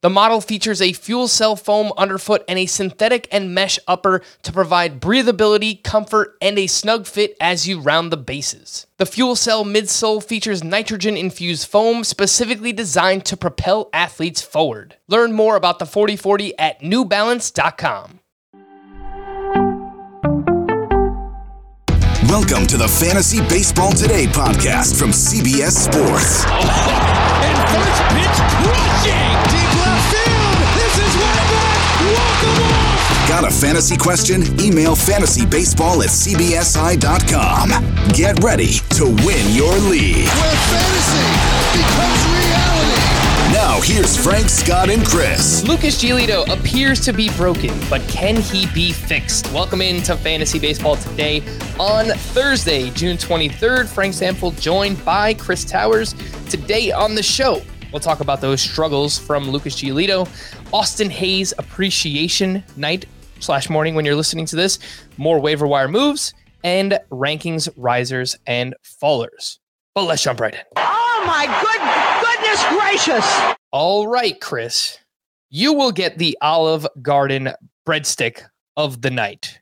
The model features a fuel cell foam underfoot and a synthetic and mesh upper to provide breathability, comfort, and a snug fit as you round the bases. The fuel cell midsole features nitrogen infused foam specifically designed to propel athletes forward. Learn more about the 4040 at newbalance.com. Welcome to the Fantasy Baseball Today podcast from CBS Sports. And first pitch crushing. Deep left Got a fantasy question? Email fantasybaseball at cbsi.com. Get ready to win your league. Where fantasy becomes reality. Now, here's Frank, Scott, and Chris. Lucas Giolito appears to be broken, but can he be fixed? Welcome into Fantasy Baseball today on Thursday, June 23rd. Frank Stampfl joined by Chris Towers. Today on the show, we'll talk about those struggles from Lucas Giolito, Austin Hays appreciation night slash morning when you're listening to this, more waiver wire moves, and rankings, risers, and fallers. But let's jump right in. Oh my good goodness gracious! All right, Chris, you will get the Olive Garden breadstick of the night.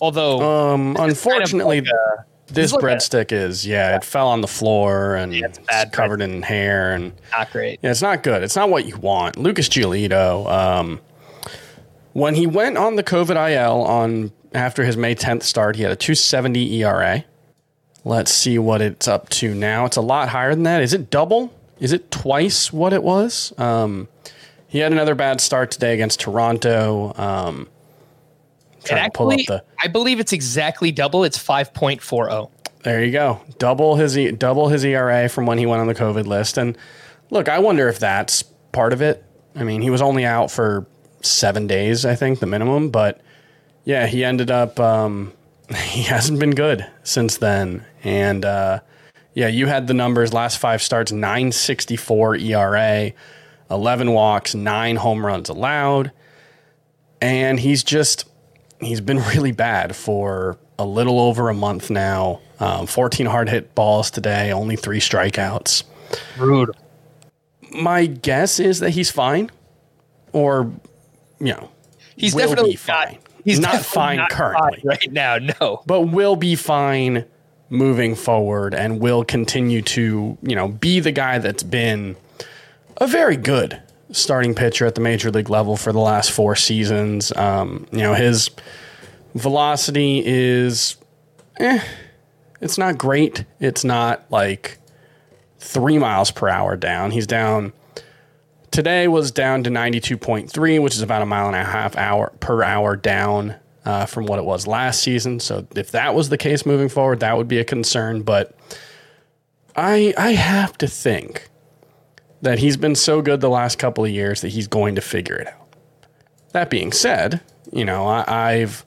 Although, Um, it's kind of unfortunately, like a- this look at it. breadstick is yeah, it fell on the floor and Yeah, it's it's, bad covered in hair and not great. yeah, it's not good. It's not what you want. Lucas Giolito, um, when he went on the COVID IL on after his May 10th start, he had a 270 ERA. Let's see what it's up to now. It's a lot higher than that. Is it double? Is it twice what it was? Um, he had another bad start today against Toronto. Um, trying to pull up the I believe it's exactly double. It's 5.40. There you go. Double his double his ERA from when he went on the COVID list. And look, I wonder if that's part of it. I mean, he was only out for seven days, I think, the minimum. But yeah, he ended up. Um, he hasn't been good since then. And uh, yeah, you had the numbers. Last five starts, nine sixty four ERA, eleven walks, nine home runs allowed, and he's just he's been really bad for a little over a month now. Um, 14 hard hit balls today, only three strikeouts. Rude. My guess is that he's fine, or you know, He's definitely fine. Not, he's not fine not currently, fine right now. No. but will be fine moving forward, and will continue to you know be the guy that's been a very good starting pitcher at the major league level for the last four seasons. Um, you know his velocity is eh, it's not great. It's not like three miles per hour down. He's down today was down to 92.3, which is about a mile and a half hour per hour down uh, from what it was last season. So if that was the case moving forward, that would be a concern. But I I have to think that he's been so good the last couple of years that he's going to figure it out. That being said, you know, I, I've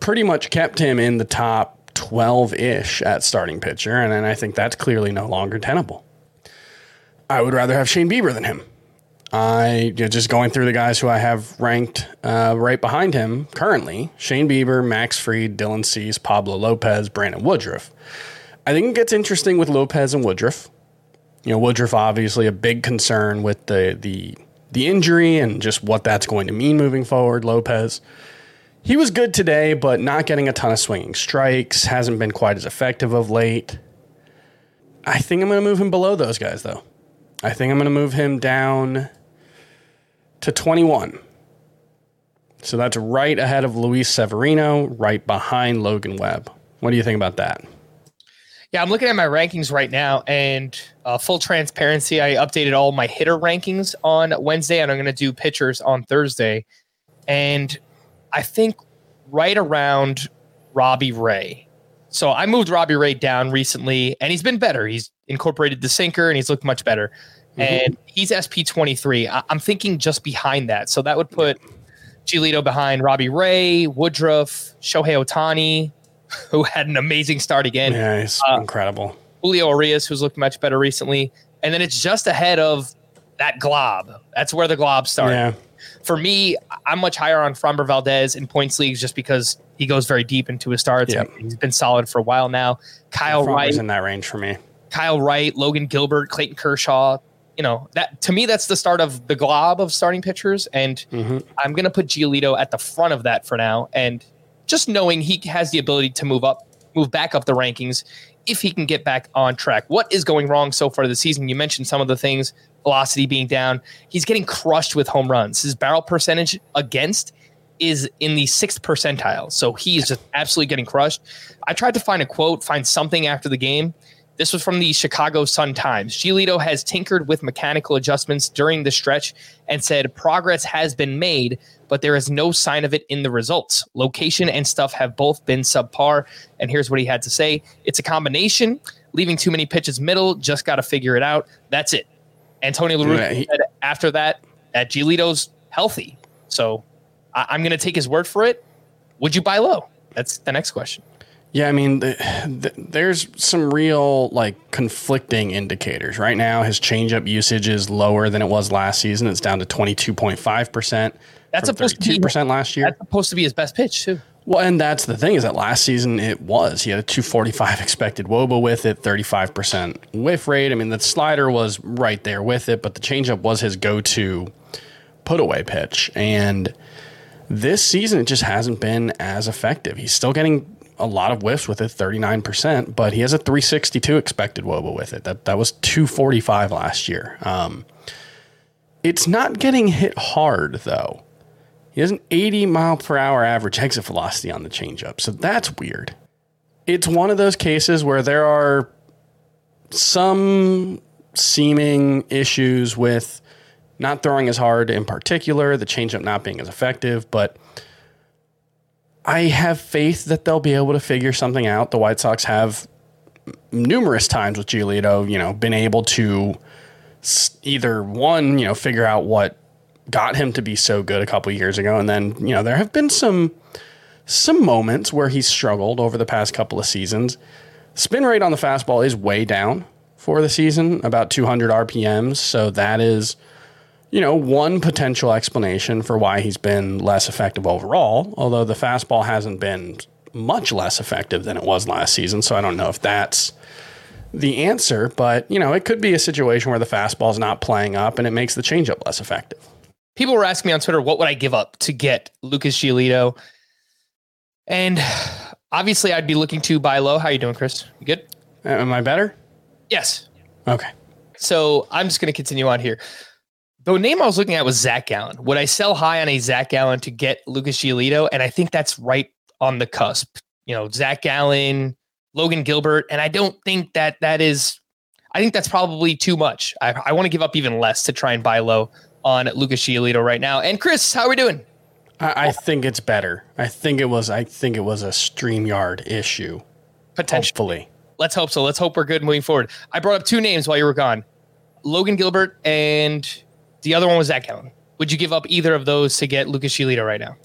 pretty much kept him in the top 12 ish at starting pitcher, and, and I think that's clearly no longer tenable. I would rather have Shane Bieber than him. I you know, just going through the guys who I have ranked uh, right behind him currently: Shane Bieber, Max Fried, Dylan Cease, Pablo Lopez, Brandon Woodruff. I think it gets interesting with Lopez and Woodruff. You know, Woodruff obviously a big concern with the the the injury and just what that's going to mean moving forward. Lopez, he was good today, but not getting a ton of swinging strikes. Hasn't been quite as effective of late. I think I'm going to move him below those guys, though. I think I'm going to move him down to 21. So that's right ahead of Luis Severino, right behind Logan Webb. What do you think about that? Yeah, I'm looking at my rankings right now, and uh, full transparency, I updated all my hitter rankings on Wednesday, and I'm going to do pitchers on Thursday. And I think right around Robbie Ray. So I moved Robbie Ray down recently, and he's been better. He's incorporated the sinker, and he's looked much better. And he's SP 23. I- I'm thinking just behind that. So that would put Giolito behind Robbie Ray, Woodruff, Shohei Ohtani, who had an amazing start again. Yeah, he's Uh, incredible. Julio Urías, who's looked much better recently. And then it's just ahead of that glob. That's where the glob started. Yeah. For me, I'm much higher on Framber Valdez in points leagues just because he goes very deep into his starts. Yep. He's been solid for a while now. Kyle Wright, in that range for me. Kyle Wright, Logan Gilbert, Clayton Kershaw. You know that to me, that's the start of the glob of starting pitchers, and mm-hmm. I'm going to put Giolito at the front of that for now. And just knowing he has the ability to move up, move back up the rankings if he can get back on track. What is going wrong so far this season? You mentioned some of the things, velocity being down. He's getting crushed with home runs. His barrel percentage against is in the sixth percentile. So he's just absolutely getting crushed. I tried to find a quote, find something after the game. This was from the Chicago Sun Times. Giolito has tinkered with mechanical adjustments during the stretch and said progress has been made, but there is no sign of it in the results. Location and stuff have both been subpar. And here's what he had to say it's a combination, leaving too many pitches middle, just got to figure it out. That's it. Antonio La Russa Yeah, he- said after that that Giolito's healthy. So I- I'm going to take his word for it. Would you buy low? That's the next question. Yeah, I mean, the, the, there's some real like conflicting indicators. Right now, his changeup usage is lower than it was last season. It's down to 22.5 percent. That's supposed to be- percent last year. That's supposed to be his best pitch too. Well, and that's the thing is that last season it was. He had a 245 expected WOBA with it, 35% whiff rate. I mean, the slider was right there with it, but the changeup was his go to put away pitch. And this season, it just hasn't been as effective. He's still getting a lot of whiffs with it, 39%, but he has a 362 expected WOBA with it. That, that was 245 last year. Um, it's not getting hit hard, though. He has an 80 mile per hour average exit velocity on the changeup. So that's weird. It's one of those cases where there are some seeming issues with not throwing as hard in particular, the changeup not being as effective, but I have faith that they'll be able to figure something out. The White Sox have numerous times with Giolito, you know, been able to either one, you know, figure out what got him to be so good a couple years ago, and then you know there have been some some moments where he's struggled over the past couple of seasons. Spin rate on the fastball is way down for the season, about 200 RPMs, so that is you know one potential explanation for why he's been less effective overall. Although the fastball hasn't been much less effective than it was last season, so I don't know if that's the answer, but you know, it could be a situation where the fastball is not playing up and it makes the changeup less effective. People were asking me on Twitter, what would I give up to get Lucas Giolito? And obviously, I'd be looking to buy low. How you doing, Chris? You good? Am I better? Yes. Okay. So I'm just going to continue on here. The name I was looking at was Zac Gallen. Would I sell high on a Zac Gallen to get Lucas Giolito? And I think that's right on the cusp. You know, Zach Allen, Logan Gilbert, and I don't think that that is. I think that's probably too much. I, I want to give up even less to try and buy low on Lucas Giolito right now. And Chris, how are we doing? I, I think it's better. I think it was. I think it was a Streamyard issue. Potentially. Hopefully, Let's hope so. Let's hope we're good moving forward. I brought up two names while you were gone Logan Gilbert and the other one was Zac Gallen. Would you give up either of those to get Lucas Giolito right now?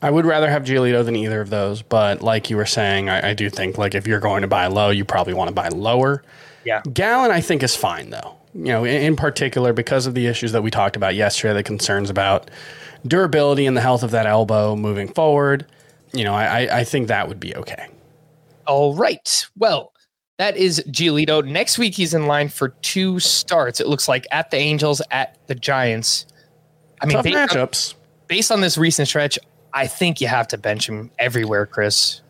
I would rather have Giolito than either of those. But like you were saying, I, I do think like if you're going to buy low, you probably want to buy lower. Yeah. Gallen, I think, is fine though. You know, in, in particular because of the issues that we talked about yesterday, the concerns about durability and the health of that elbow moving forward. You know, I- I think that would be okay. All right. Well, that is Giolito. Next week, he's in line for two starts. It looks like at the Angels, at the Giants. I mean, Tough based on, matchups. based on this recent stretch, I think you have to bench him everywhere, Chris.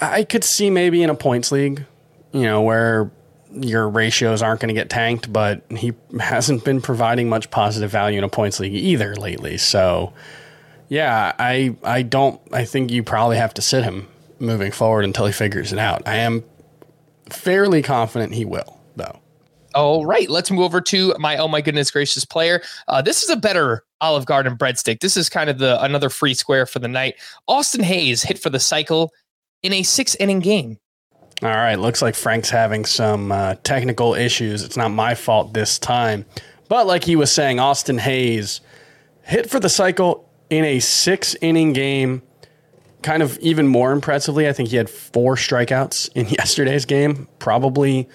I could see maybe in a points league, you know, where your ratios aren't going to get tanked, but he hasn't been providing much positive value in a points league either lately. So, yeah, I I don't I think you probably have to sit him moving forward until he figures it out. I am fairly confident he will, though. All right, let's move over to my oh my goodness gracious player. Uh, this is a better Olive Garden breadstick. This is kind of the another free square for the night. Austin Hays hit for the cycle in a six inning game. All right, looks like Frank's having some uh, technical issues. It's not my fault this time. But like he was saying, Austin Hays hit for the cycle in a six inning game. Kind of even more impressively, I think he had four strikeouts in yesterday's game. Probably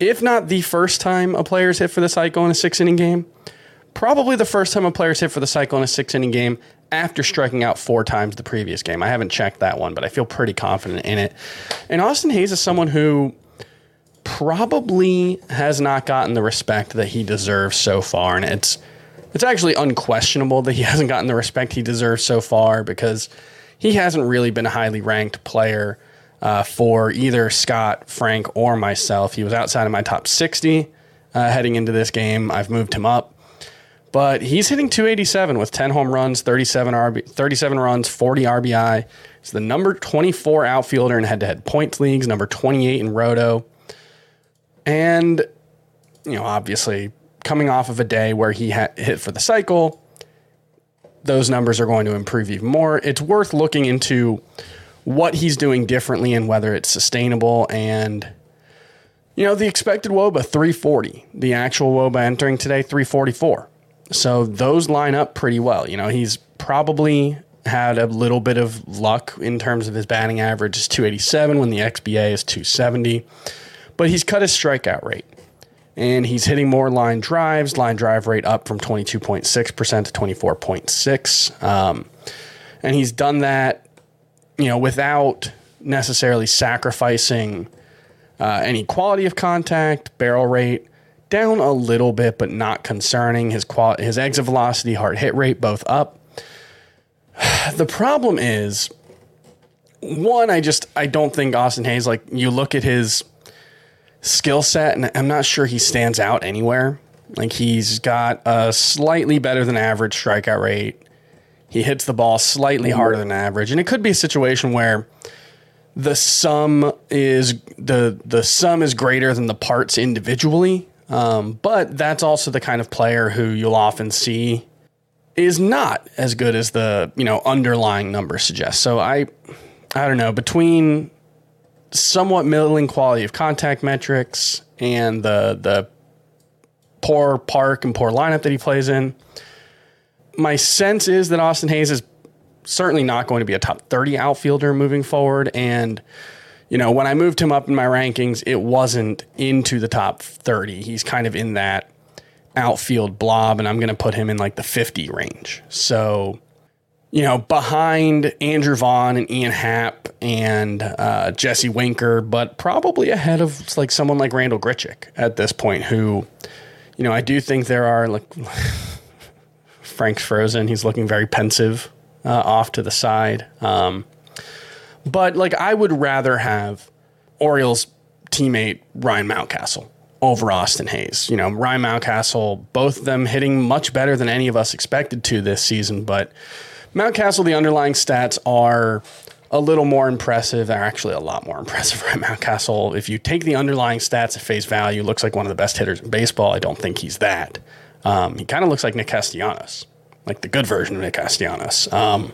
if not the first time a player's hit for the cycle in a six inning game, probably the first time a player's hit for the cycle in a six inning game after striking out four times the previous game. I haven't checked that one, but I feel pretty confident in it. And Austin Hays is someone who probably has not gotten the respect that he deserves so far. And it's it's actually unquestionable that he hasn't gotten the respect he deserves so far because he hasn't really been a highly ranked player uh, for either Scott, Frank, or myself. He was outside of my top 60 uh, heading into this game. I've moved him up. But he's hitting 287 with 10 home runs, 37 RB, 37 runs, 40 RBI. He's the number 24 outfielder in head-to-head points leagues, number 28 in Roto. And you know, obviously coming off of a day where he hit for the cycle, those numbers are going to improve even more. It's worth looking into what he's doing differently and whether it's sustainable. And, you know, the expected WOBA 340, the actual WOBA entering today 344. So those line up pretty well. You know, he's probably had a little bit of luck in terms of his batting average is 287 when the XBA is 270, but he's cut his strikeout rate and he's hitting more line drives, line drive rate up from 22.6% to 24.6. Um, and he's done that, you know, without necessarily sacrificing uh, any quality of contact, barrel rate, down a little bit, but not concerning. His qual- his exit velocity, hard hit rate, both up. The problem is, one, I just I don't think Austin Hays like you look at his skill set, and I'm not sure he stands out anywhere. Like he's got a slightly better than average strikeout rate. He hits the ball slightly harder than average, and it could be a situation where the sum is the the sum is greater than the parts individually. Um, but that's also the kind of player who you'll often see is not as good as the you know underlying numbers suggest. So I I don't know between somewhat middling quality of contact metrics and the the poor park and poor lineup that he plays in. My sense is that Austin Hays is certainly not going to be a top 30 outfielder moving forward and you know, when I moved him up in my rankings, it wasn't into the top 30. He's kind of in that outfield blob, and I'm going to put him in like the 50 range. So, you know, behind Andrew Vaughn and Ian Happ and uh, Jesse Winker, but probably ahead of like someone like Randal Grichuk at this point, who, you know, I do think there are like Frank's frozen. He's looking very pensive uh, off to the side. Um, but like I would rather have Orioles teammate Ryan Mountcastle over Austin Hays. You know, Ryan Mountcastle, both of them hitting much better than any of us expected to this season, but Mountcastle, the underlying stats are a little more impressive. They're actually a lot more impressive. Ryan Mountcastle, if you take the underlying stats at face value, looks like one of the best hitters in baseball. I don't think he's that. Um, he kind of looks like Nick Castellanos, like the good version of Nick Castellanos. Um,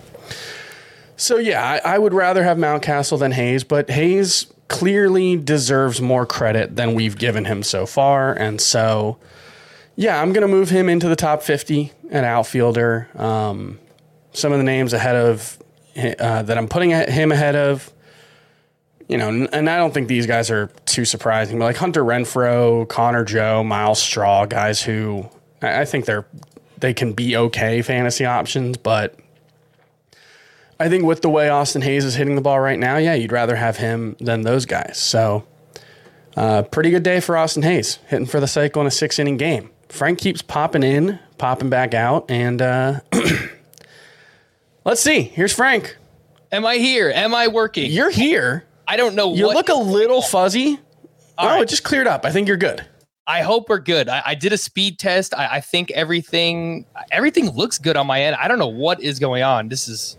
so yeah, I, I would rather have Mountcastle than Hays, but Hays clearly deserves more credit than we've given him so far, and so yeah, I'm gonna move him into the top 50 at outfielder. Um, some of the names ahead of uh, that I'm putting him ahead of, you know, and I don't think these guys are too surprising, but like Hunter Renfroe, Connor Joe, Myles Straw, guys who I think they're they can be okay fantasy options, but I think with the way Austin Hays is hitting the ball right now, yeah, you'd rather have him than those guys. So, uh, pretty good day for Austin Hays, hitting for the cycle in a six inning game. Frank keeps popping in, popping back out, and uh, let's see. Here's Frank. Am I here? Am I working? You're here. I don't know. You look a little fuzzy. All oh, right. it just cleared up. I think you're good. I hope we're good. I, I did a speed test. I, I think everything everything looks good on my end. I don't know what is going on. This is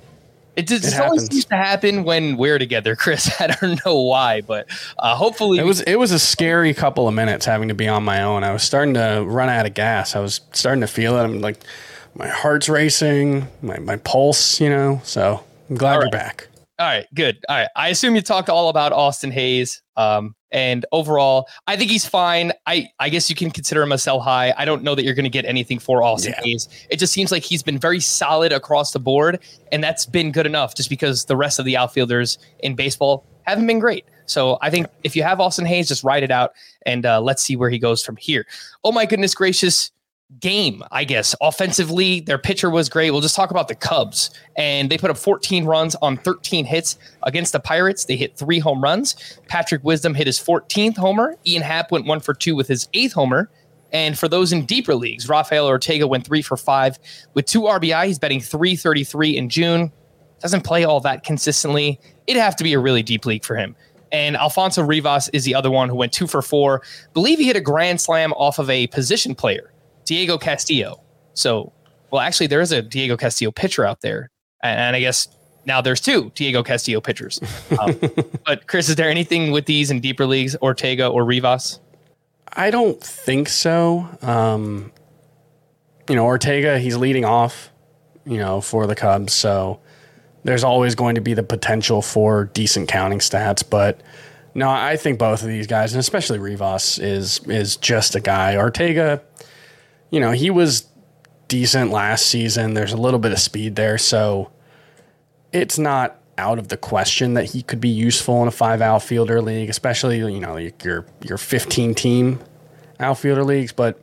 it just It always seems to happen when we're together, Chris. I don't know why, but uh, hopefully It was it was a scary couple of minutes having to be on my own. I was starting to run out of gas. I was starting to feel it. I'm like my heart's racing, my my pulse, you know. So I'm glad All you're right. back. All right, good. All right. I assume you talked all about Austin Hays. Um, and overall, I think he's fine. I, I guess you can consider him a sell high. I don't know that you're going to get anything for Austin Yeah. Hays. It just seems like he's been very solid across the board, and that's been good enough just because the rest of the outfielders in baseball haven't been great. So I think if you have Austin Hays, just ride it out and uh, let's see where he goes from here. Oh my goodness gracious game, I guess. Offensively, their pitcher was great. We'll just talk about the Cubs. And they put up 14 runs on 13 hits against the Pirates. They hit three home runs. Patrick Wisdom hit his 14th homer. Ian Happ went one for two with his eighth homer. And for those in deeper leagues, Rafael Ortega went three for five with two RBI. He's betting 333 in June. Doesn't play all that consistently. It'd have to be a really deep league for him. And Alfonso Rivas is the other one who went two for four. Believe he hit a grand slam off of a position player Diego Castillo. So, well, actually, there is a Diego Castillo pitcher out there, and, and I guess now there's two Diego Castillo pitchers. Um, but Chris, is there anything with these in deeper leagues, Ortega or Rivas? I don't think so. Um, you know, Ortega, he's leading off, you know, for the Cubs, so there's always going to be the potential for decent counting stats, but. No, I think both of these guys, and especially Rivas, is is just a guy. Ortega, you know, he was decent last season. There's a little bit of speed there, so it's not out of the question that he could be useful in a five outfielder league, especially you know your your 15 team outfielder leagues. But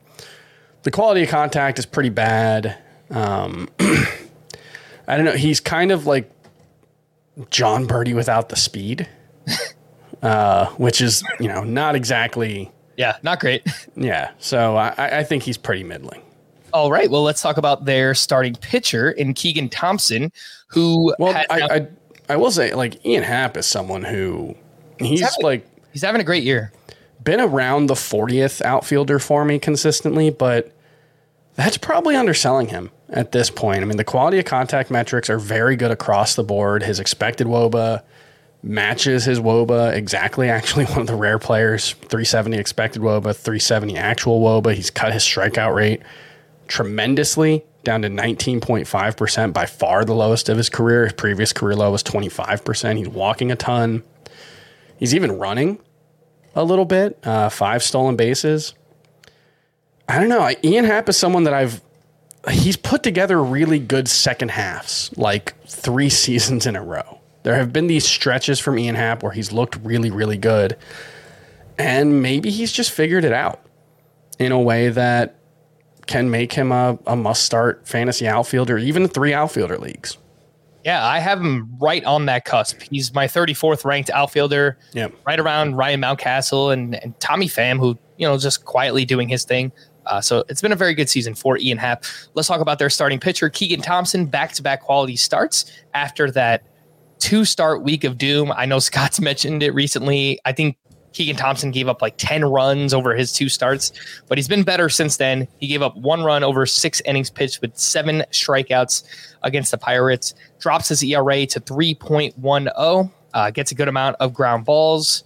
the quality of contact is pretty bad. Um, I don't know. He's kind of like Jon Berti without the speed, uh, which is you know not exactly yeah, not great. Yeah. So I, I think he's pretty middling. All right. Well, let's talk about their starting pitcher in Keegan Thompson, who. Well, I, I, I will say, like Ian Happ is someone who he's, he's having, like he's having a great year. Been around the 40th outfielder for me consistently, but that's probably underselling him at this point. I mean, the quality of contact metrics are very good across the board. His expected WOBA matches his woba exactly. Actually, one of the rare players, 370 expected woba, 370 actual woba. He's cut his strikeout rate tremendously down to 19.5%, by far the lowest of his career. His previous career low was 25%. He's walking a ton. He's even running a little bit, uh, five stolen bases. I don't know. Ian Happ is someone that I've he's put together really good second halves, like three seasons in a row. There have been these stretches from Ian Happ where he's looked really, really good. And maybe he's just figured it out in a way that can make him a, a must start fantasy outfielder, even three outfielder leagues. Yeah, I have him right on that cusp. He's my 34th ranked outfielder, yep. right around Ryan Mountcastle and, and Tommy Pham, who, you know, just quietly doing his thing. Uh, so it's been a very good season for Ian Happ. Let's talk about their starting pitcher, Keegan Thompson, back to back quality starts after that two start week of doom. I know Scott's mentioned it recently. I think Keegan Thompson gave up like 10 runs over his two starts, but he's been better since then. He gave up one run over six innings pitched with seven strikeouts against the Pirates, drops his ERA to 3.10, uh, gets a good amount of ground balls,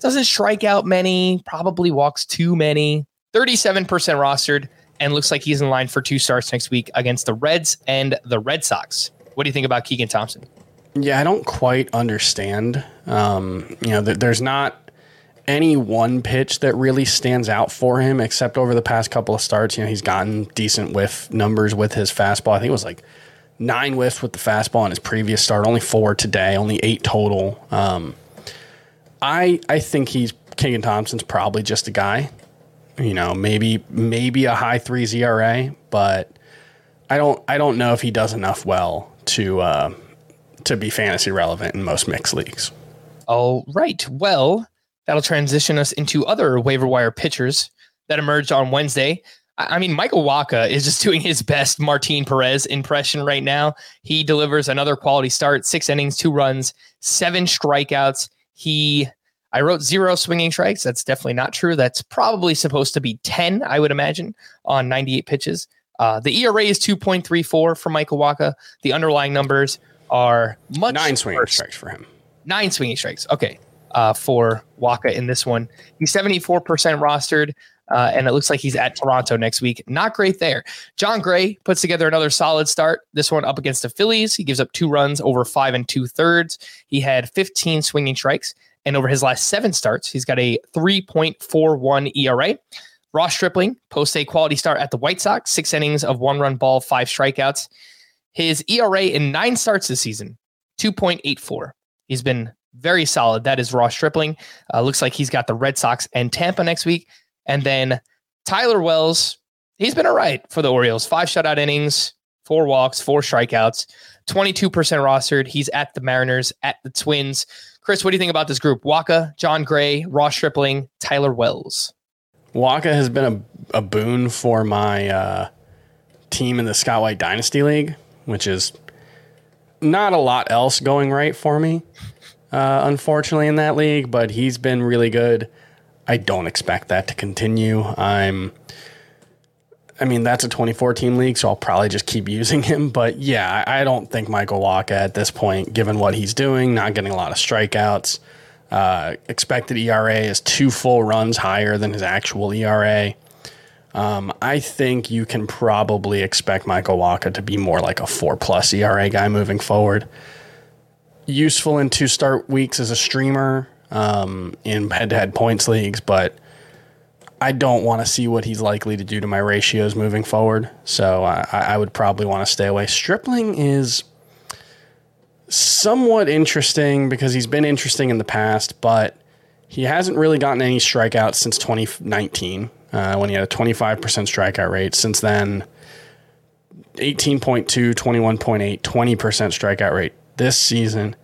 doesn't strike out many, probably walks too many, 37% rostered, and looks like he's in line for two starts next week against the Reds and the Red Sox. What do you think about Keegan Thompson? Yeah, I don't quite understand. Um, you know, th- there's not any one pitch that really stands out for him, except over the past couple of starts. You know, he's gotten decent whiff numbers with his fastball. I think it was like nine whiffs with the fastball in his previous start, only four today, only eight total. Um, I I think he's Keegan Thompson's probably just a guy. You know, maybe maybe a high three ERA, but I don't I don't know if he does enough well to. Uh, to be fantasy relevant in most mixed leagues. All right. Well, that'll transition us into other waiver wire pitchers that emerged on Wednesday. I mean, Michael Wacha is just doing his best Martin Perez impression right now. He delivers another quality start, six innings, two runs, seven strikeouts. He, I wrote zero swinging strikes. That's definitely not true. That's probably supposed to be 10, I would imagine, on 98 pitches. Uh, the ERA is 2.34 for Michael Wacha. The underlying numbers are much nine swinging worse. strikes for him. Nine swinging strikes. Okay. Uh, for Wacha in this one, he's 74% rostered. Uh, and it looks like he's at Toronto next week. Not great there. Jon Gray puts together another solid start. This one up against the Phillies. He gives up two runs over five and two thirds. He had 15 swinging strikes. And over his last seven starts, he's got a 3.41 ERA. Ross Stripling posts a quality start at the White Sox, six innings of one run ball, five strikeouts. His ERA in nine starts this season, 2.84. He's been very solid. That is Ross Stripling. Uh, looks like he's got the Red Sox and Tampa next week. And then Tyler Wells, he's been all right for the Orioles. Five shutout innings, four walks, four strikeouts, 22% rostered. He's at the Mariners, at the Twins. Chris, what do you think about this group? Wacha, Jon Gray, Ross Stripling, Tyler Wells. Wacha has been a, a boon for my uh, team in the Scott White Dynasty League, which is not a lot else going right for me, uh, unfortunately, in that league, but he's been really good. I don't expect that to continue. I'm. I mean, that's a 24 team league, so I'll probably just keep using him. But yeah, I don't think Michael Wacha at this point, given what he's doing, not getting a lot of strikeouts, uh, expected ERA is two full runs higher than his actual ERA. Um, I think you can probably expect Michael Wacha to be more like a four plus ERA guy moving forward. Useful in two start weeks as a streamer um, in head to head points leagues, but I don't want to see what he's likely to do to my ratios moving forward. So I, I would probably want to stay away. Stripling is somewhat interesting because he's been interesting in the past, but he hasn't really gotten any strikeouts since 2019 uh, when he had a 25% strikeout rate. Since then, 18.2, 21.8, 20% strikeout rate this season.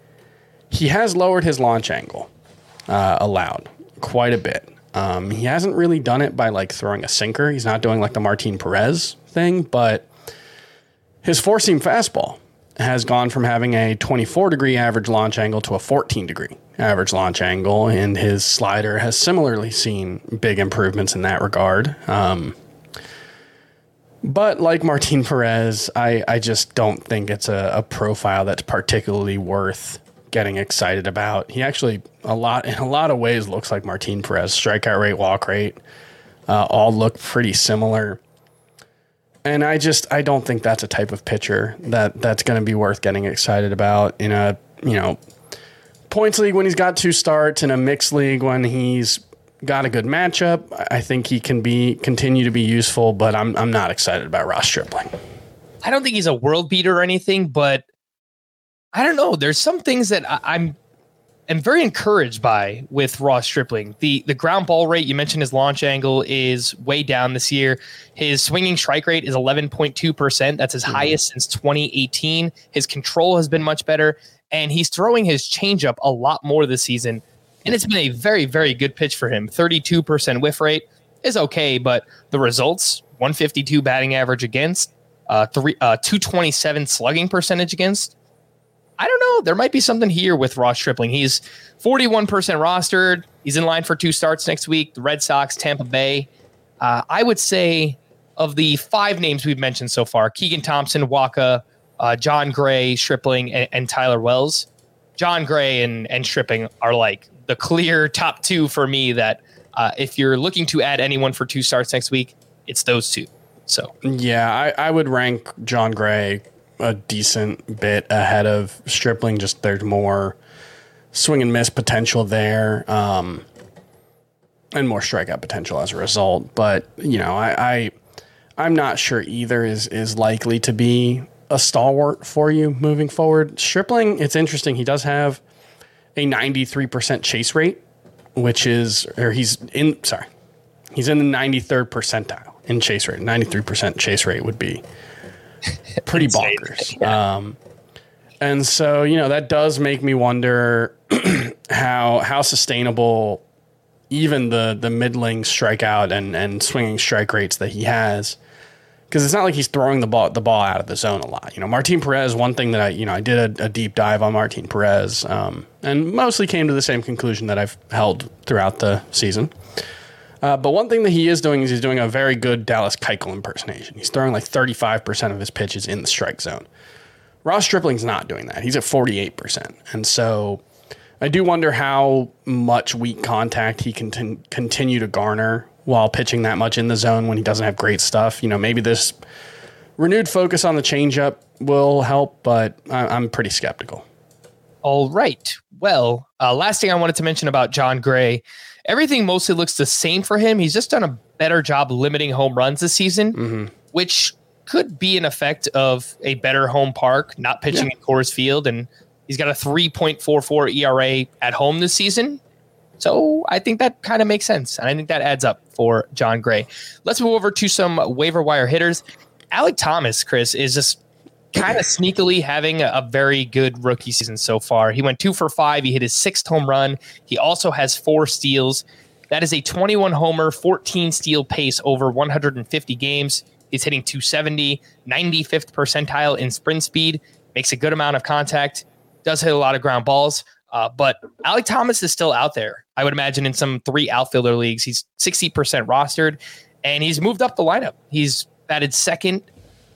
He has lowered his launch angle uh, allowed quite a bit. Um, he hasn't really done it by like throwing a sinker. He's not doing like the Martin Perez thing, but his four seam fastball has gone from having a 24 degree average launch angle to a 14 degree average launch angle, and his slider has similarly seen big improvements in that regard. Um, but like Martin Perez, I, I just don't think it's a, a profile that's particularly worth getting excited about. He actually a lot in a lot of ways looks like Martin Perez. Strikeout rate, walk rate, uh, all look pretty similar. And I just I don't think that's a type of pitcher that that's going to be worth getting excited about in a you know points league when he's got two starts in a mixed league when he's got a good matchup. I think he can be continue to be useful, but I'm I'm not excited about Ross Stripling. I don't think he's a world beater or anything, but I don't know. There's some things that I, I'm am very encouraged by with Ross Stripling. The the ground ball rate you mentioned his launch angle is way down this year. His swinging strike rate is 11.2%. That's his mm-hmm. highest since 2018. His control has been much better and he's throwing his changeup a lot more this season and it's been a very, very good pitch for him. 32% whiff rate is okay, but the results 152 batting average against, uh, three, uh, 227 slugging percentage against. I don't know. There might be something here with Ross Stripling. He's 41% rostered. He's in line for two starts next week. The Red Sox, Tampa Bay. Uh, I would say of the five names we've mentioned so far Keegan Thompson, Wacha, uh, Jon Gray, Stripling, and, and Tyler Wells. Jon Gray and, and Stripling are like the clear top two for me that uh, if you're looking to add anyone for two starts next week, it's those two. So yeah, I, I would rank Jon Gray a decent bit ahead of Stripling. Just there's more swing and miss potential there, um, and more strikeout potential as a result. But you know, I, I I'm not sure either is is likely to be a stalwart for you moving forward. Stripling, it's interesting. He does have a 93% chase rate, which is, or he's in, sorry, he's in the 93rd percentile in chase rate. 93% chase rate would be pretty bonkers. Yeah. Um, and so, you know, that does make me wonder how, how sustainable even the, the middling strikeout and, and swinging strike rates that he has because it's not like he's throwing the ball the ball out of the zone a lot. You know, Martin Perez. One thing that I you know I did a, a deep dive on Martin Perez, um, and mostly came to the same conclusion that I've held throughout the season. Uh, but one thing that he is doing is he's doing a very good Dallas Keuchel impersonation. He's throwing like 35% of his pitches in the strike zone. Ross Stripling's not doing that. He's at 48%. And so I do wonder how much weak contact he can t- continue to garner while pitching that much in the zone when he doesn't have great stuff. You know, maybe this renewed focus on the changeup will help, but I- am pretty skeptical. All right. Well, uh, last thing I wanted to mention about Jon Gray, everything mostly looks the same for him. He's just done a better job limiting home runs this season, mm-hmm. which could be an effect of a better home park, not pitching yeah. at Coors Field, and He's got a 3.44 ERA at home this season. So I think that kind of makes sense. And I think that adds up for Jon Gray. Let's move over to some waiver wire hitters. Alek Thomas, Chris, is just kind of sneakily having a very good rookie season so far. He went two for five. He hit his sixth home run. He also has four steals. That is a 21 homer, 14 steal pace over 150 games. He's hitting 270, 95th percentile in sprint speed, makes a good amount of contact, does hit a lot of ground balls. Uh, but Alek Thomas is still out there. I would imagine in some three outfielder leagues, he's 60% rostered and he's moved up the lineup. He's batted second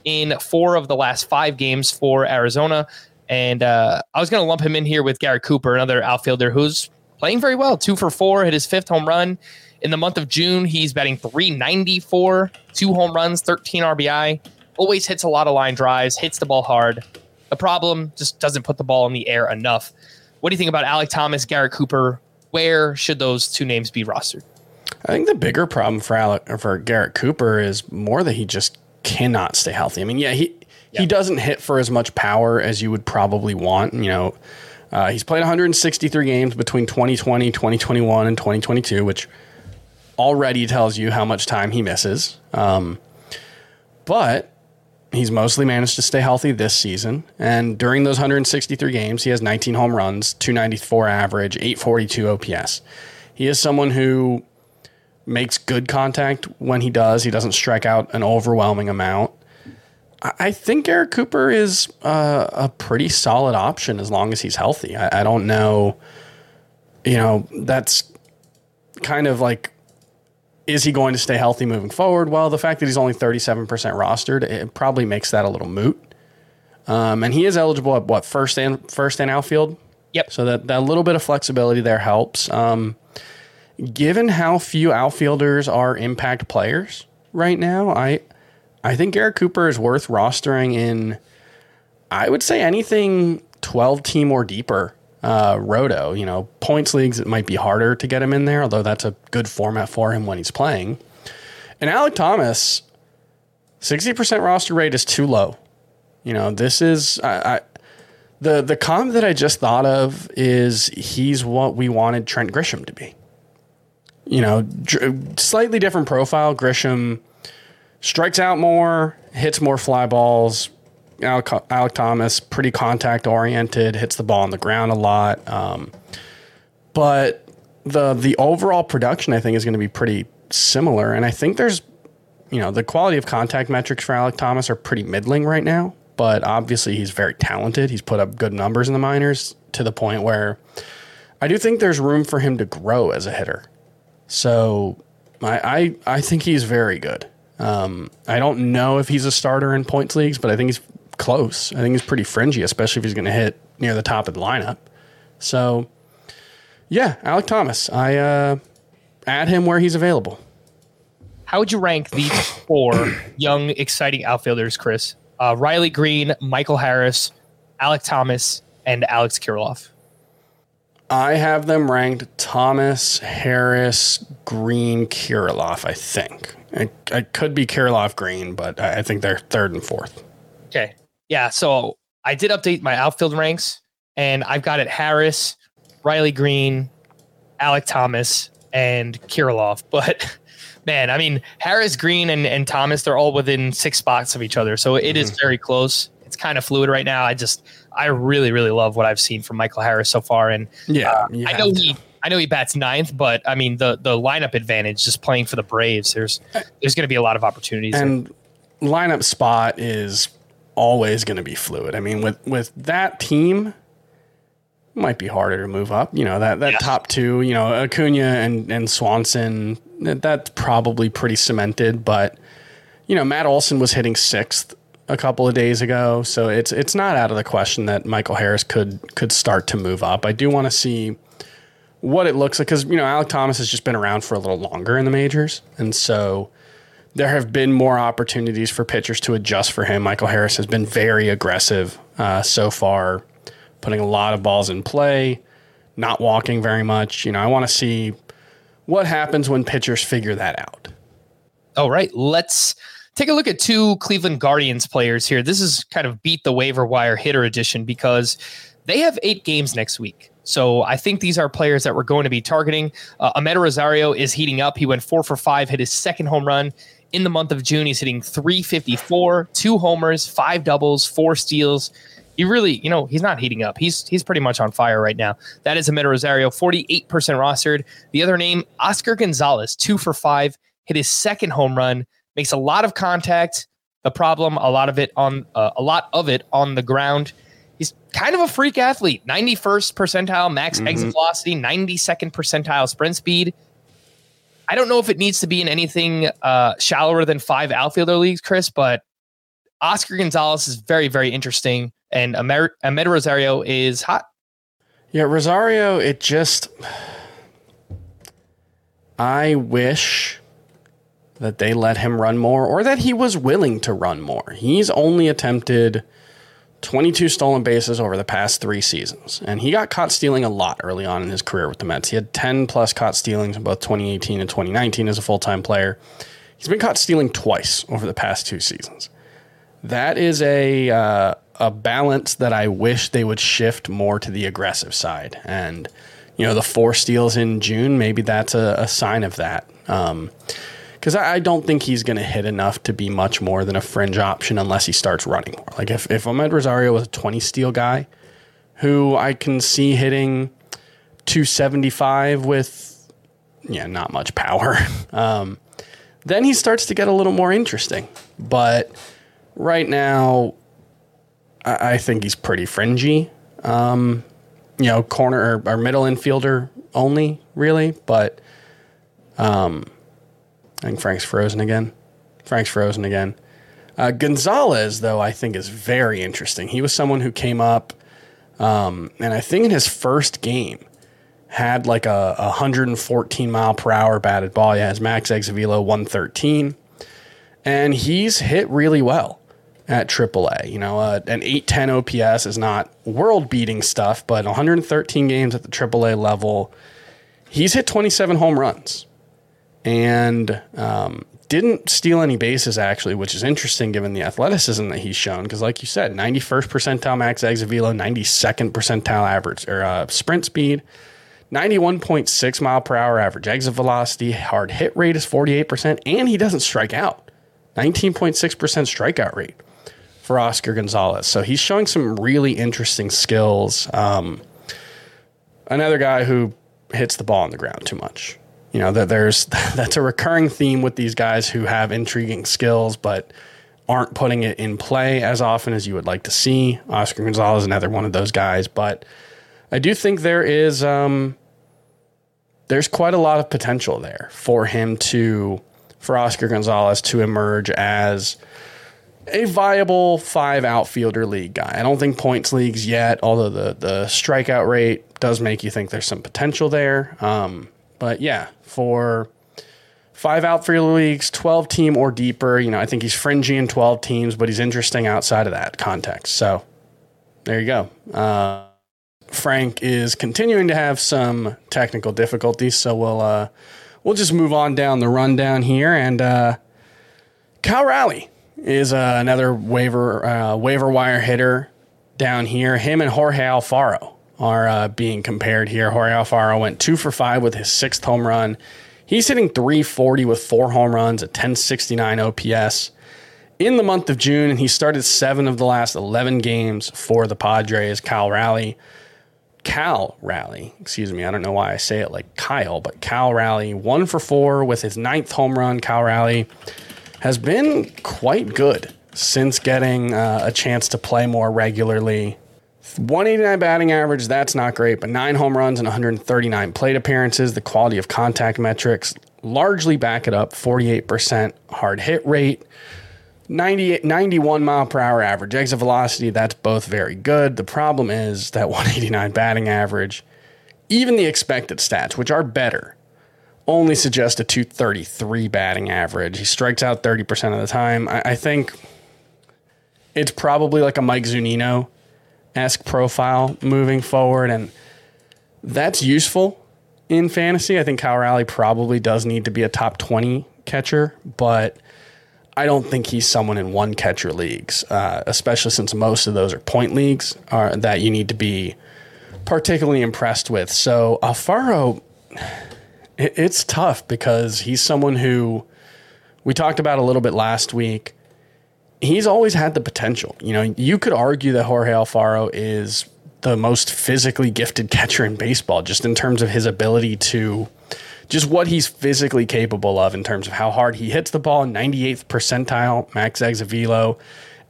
in four of the last five games for Arizona. And uh, I was going to lump him in here with Garrett Cooper, another outfielder who's playing very well. Two for four, hit his fifth home run. In the month of June, he's batting 394, two home runs, 13 RBI. Always hits a lot of line drives, hits the ball hard. The problem just doesn't put the ball in the air enough. What do you think about Alek Thomas, Garrett Cooper? Where should those two names be rostered? I think the bigger problem for Alec for Garrett Cooper is more that he just cannot stay healthy. I mean, yeah, he yeah. he doesn't hit for as much power as you would probably want. You know, uh, he's played 163 games between 2020, 2021, and 2022, which already tells you how much time he misses. Um, but he's mostly managed to stay healthy this season. And during those 163 games, he has 19 home runs, 294 average, 842 OPS. He is someone who makes good contact when he does. He doesn't strike out an overwhelming amount. I think Eric Cooper is uh, a pretty solid option as long as he's healthy. I, I don't know, you know, that's kind of like is he going to stay healthy moving forward? Well, the fact that he's only 37% rostered, it probably makes that a little moot. Um, and he is eligible at what first and first and outfield. Yep. So that that little bit of flexibility there helps. Um, given how few outfielders are impact players right now, I I think Garrett Cooper is worth rostering in. I would say anything 12 team or deeper uh, roto. You know, points leagues, it might be harder to get him in there, although that's a good format for him when he's playing. And Alek Thomas, 60% roster rate is too low. You know, this is, I, I the, the comp that I just thought of is he's what we wanted Trent Grisham to be. You know, dr- slightly different profile. Grisham strikes out more, hits more fly balls, Alec, Alek Thomas, pretty contact oriented, hits the ball on the ground a lot. Um, but the the overall production, I think, is going to be pretty similar. And I think there's, you know, the quality of contact metrics for Alek Thomas are pretty middling right now. But obviously, he's very talented. He's put up good numbers in the minors to the point where I do think there's room for him to grow as a hitter. So I I, I think he's very good. Um, I don't know if he's a starter in points leagues, but I think he's close. I think he's pretty fringy, especially if he's going to hit near the top of the lineup. So, yeah, Alek Thomas. I uh, add him where he's available. How would you rank these four young, exciting outfielders, Chris? Uh, Riley Greene, Michael Harris, Alek Thomas, and Alex Kirilloff. I have them ranked Thomas, Harris, Greene, Kirilloff, I think. It, it could be Kirilloff Greene, but I think they're third and fourth. Okay. Yeah. So I did update my outfield ranks, and I've got it Harris, Riley Greene, Alek Thomas, and Kirilloff. But man, I mean, Harris, Greene, and, and Thomas, they're all within six spots of each other. So it mm-hmm. is very close. It's kind of fluid right now. I just, I really, really love what I've seen from Michael Harris so far. And yeah, uh, I know he, I know he bats ninth, but I mean the the lineup advantage just playing for the Braves. There's there's going to be a lot of opportunities. And there. lineup spot is always going to be fluid. I mean, with with that team, might be harder to move up. You know that that top two. You know Acuna and and Swanson. That's probably pretty cemented. But you know Matt Olson was hitting sixth a couple of days ago, so it's it's not out of the question that Michael Harris could could start to move up. I do want to see what it looks like because you know Alek Thomas has just been around for a little longer in the majors, and so there have been more opportunities for pitchers to adjust for him. Michael Harris has been very aggressive uh, so far, putting a lot of balls in play, not walking very much. You know, I want to see what happens when pitchers figure that out. All right, let's take a look at two Cleveland Guardians players here. This is kind of beat the waiver wire hitter edition because they have eight games next week. So I think these are players that we're going to be targeting. Uh, Amed Rosario is heating up. He went four for five, hit his second home run in the month of June. He's hitting 354, two homers, five doubles, four steals. He really, you know, he's not heating up. He's he's pretty much on fire right now. That is Amed Rosario, 48% rostered. The other name, Oscar Gonzalez, two for five, hit his second home run, makes a lot of contact. The problem, a lot of it on uh, a lot of it on the ground. He's kind of a freak athlete. 91st percentile max Mm-hmm. exit velocity, 92nd percentile sprint speed. I don't know if it needs to be in anything uh, shallower than five outfielder leagues, Chris, but Oscar Gonzalez is very, very interesting. And Amer- Amed Rosario is hot. Yeah, Rosario, it just. I wish that they let him run more or that he was willing to run more. He's only attempted 22 stolen bases over the past three seasons, and he got caught stealing a lot early on in his career with the Mets. He had 10 plus caught stealings in both 2018 and 2019 as a full time player. He's been caught stealing twice over the past two seasons. That is a uh, a balance that I wish they would shift more to the aggressive side. And you know, the four steals in June, maybe that's a, a sign of that. Because I, don't think he's going to hit enough to be much more than a fringe option unless he starts running more. Like if if Amed Rosario was a twenty steal guy, who I can see hitting two seventy five with yeah not much power. Um, then he starts to get a little more interesting. But right now, I, I think he's pretty fringy. Um, you know, corner or, or middle infielder only, really. But um, I think Frank's frozen again. Frank's frozen again. Uh, Gonzalez, though, I think is very interesting. He was someone who came up, um, and I think in his first game, had like a, a 114 mile per hour batted ball. He has max exit velo 113, and he's hit really well at AAA. You know, uh, an 810 OPS is not world beating stuff, but 113 games at the AAA level, he's hit 27 home runs and um, didn't steal any bases actually, which is interesting given the athleticism that he's shown. Because, like you said, 91st percentile max exit velo, 92nd percentile average or uh, sprint speed. 91.6 mile per hour average exit velocity, hard hit rate is 48%, and he doesn't strike out. 19.6% strikeout rate for Oscar Gonzalez. So he's showing some really interesting skills. Um, another guy who hits the ball on the ground too much. You know, that there's that's a recurring theme with these guys who have intriguing skills but aren't putting it in play as often as you would like to see. Oscar Gonzalez is another one of those guys, but I do think there is um, there's quite a lot of potential there for him to for Oscar Gonzalez to emerge as a viable five outfielder league guy. I don't think points leagues yet, although the the strikeout rate does make you think there's some potential there. Um, but yeah, for five outfielder leagues, 12 team or deeper, you know, I think he's fringy in 12 teams, but he's interesting outside of that context. So there you go. Uh, Frank is continuing to have some technical difficulties, so we'll uh, we'll just move on down the rundown here. And uh, Cal is uh, another waiver uh, waiver wire hitter down here. Him and Jorge Alfaro are uh, being compared here. Jorge Alfaro went two for five with his sixth home run. He's hitting 340 with four home runs, a 1069 OPS in the month of June, and he started seven of the last 11 games for the Padres. Cal Raleigh. Cal Raleigh, excuse me, I don't know why I say it like Kyle, but Cal Raleigh, one for four with his ninth home run. Cal Raleigh has been quite good since getting uh, a chance to play more regularly. 189 batting average, that's not great, but nine home runs and 139 plate appearances. The quality of contact metrics largely back it up 48% hard hit rate. 98, 91 mile per hour average exit velocity. That's both very good. The problem is that 189 batting average, even the expected stats, which are better, only suggest a 233 batting average. He strikes out 30% of the time. I, I think it's probably like a Mike Zunino esque profile moving forward, and that's useful in fantasy. I think Kyle Raleigh probably does need to be a top 20 catcher, but I don't think he's someone in one catcher leagues, uh, especially since most of those are point leagues are, that you need to be particularly impressed with. So Alfaro, it, it's tough because he's someone who we talked about a little bit last week. He's always had the potential. You know, you could argue that Jorge Alfaro is the most physically gifted catcher in baseball, just in terms of his ability to just what he's physically capable of in terms of how hard he hits the ball, 98th percentile, max exit velo.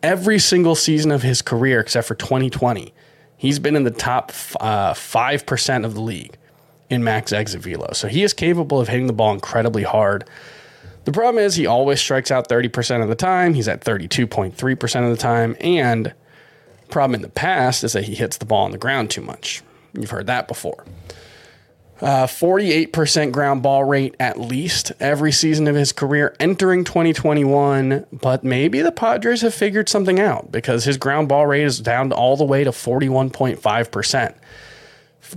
Every single season of his career, except for 2020, he's been in the top uh, 5% of the league in max exit velo. So he is capable of hitting the ball incredibly hard. The problem is he always strikes out 30% of the time. He's at 32.3% of the time. And problem in the past is that he hits the ball on the ground too much. You've heard that before. Uh, 48% ground ball rate at least every season of his career entering 2021. But maybe the Padres have figured something out because his ground ball rate is down all the way to 41.5%.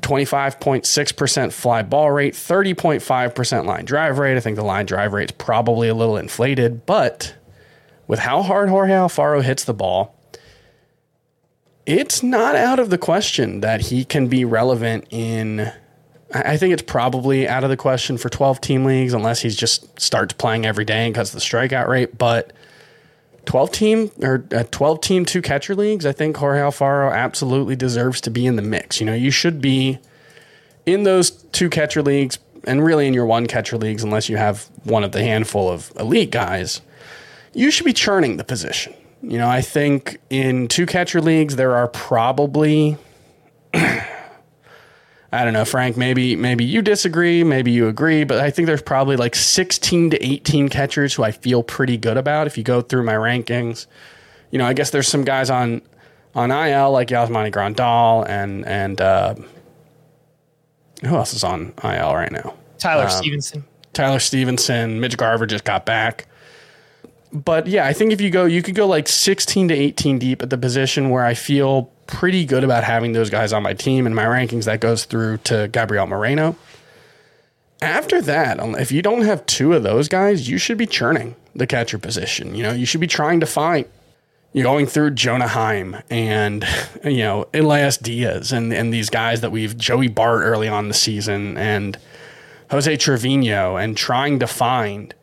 25.6% fly ball rate, 30.5% line drive rate. I think the line drive rate is probably a little inflated, but with how hard Jorge Alfaro hits the ball, it's not out of the question that he can be relevant in I think it's probably out of the question for 12 team leagues unless he just starts playing every day because of the strikeout rate. But 12 team or uh, 12 team two catcher leagues, I think Jorge Alfaro absolutely deserves to be in the mix. You know, you should be in those two catcher leagues and really in your one catcher leagues, unless you have one of the handful of elite guys, you should be churning the position. You know, I think in two catcher leagues, there are probably. I don't know, Frank, maybe maybe you disagree, maybe you agree, but I think there's probably like 16 to 18 catchers who I feel pretty good about if you go through my rankings. You know, I guess there's some guys on on IL like Yasmani Grandal and and uh, who else is on IL right now? Tyler um, Stephenson. Tyler Stephenson, Mitch Garver just got back. But yeah, I think if you go, you could go like 16 to 18 deep at the position where I feel pretty good about having those guys on my team. In my rankings, that goes through to Gabriel Moreno. After that, um, if you don't have two of those guys, you should be churning the catcher position. You know, you should be trying to find you're going through Jonah Heim and you know Elias Diaz and and these guys that we've Joey Bart early on the season and Jose Trevino and trying to find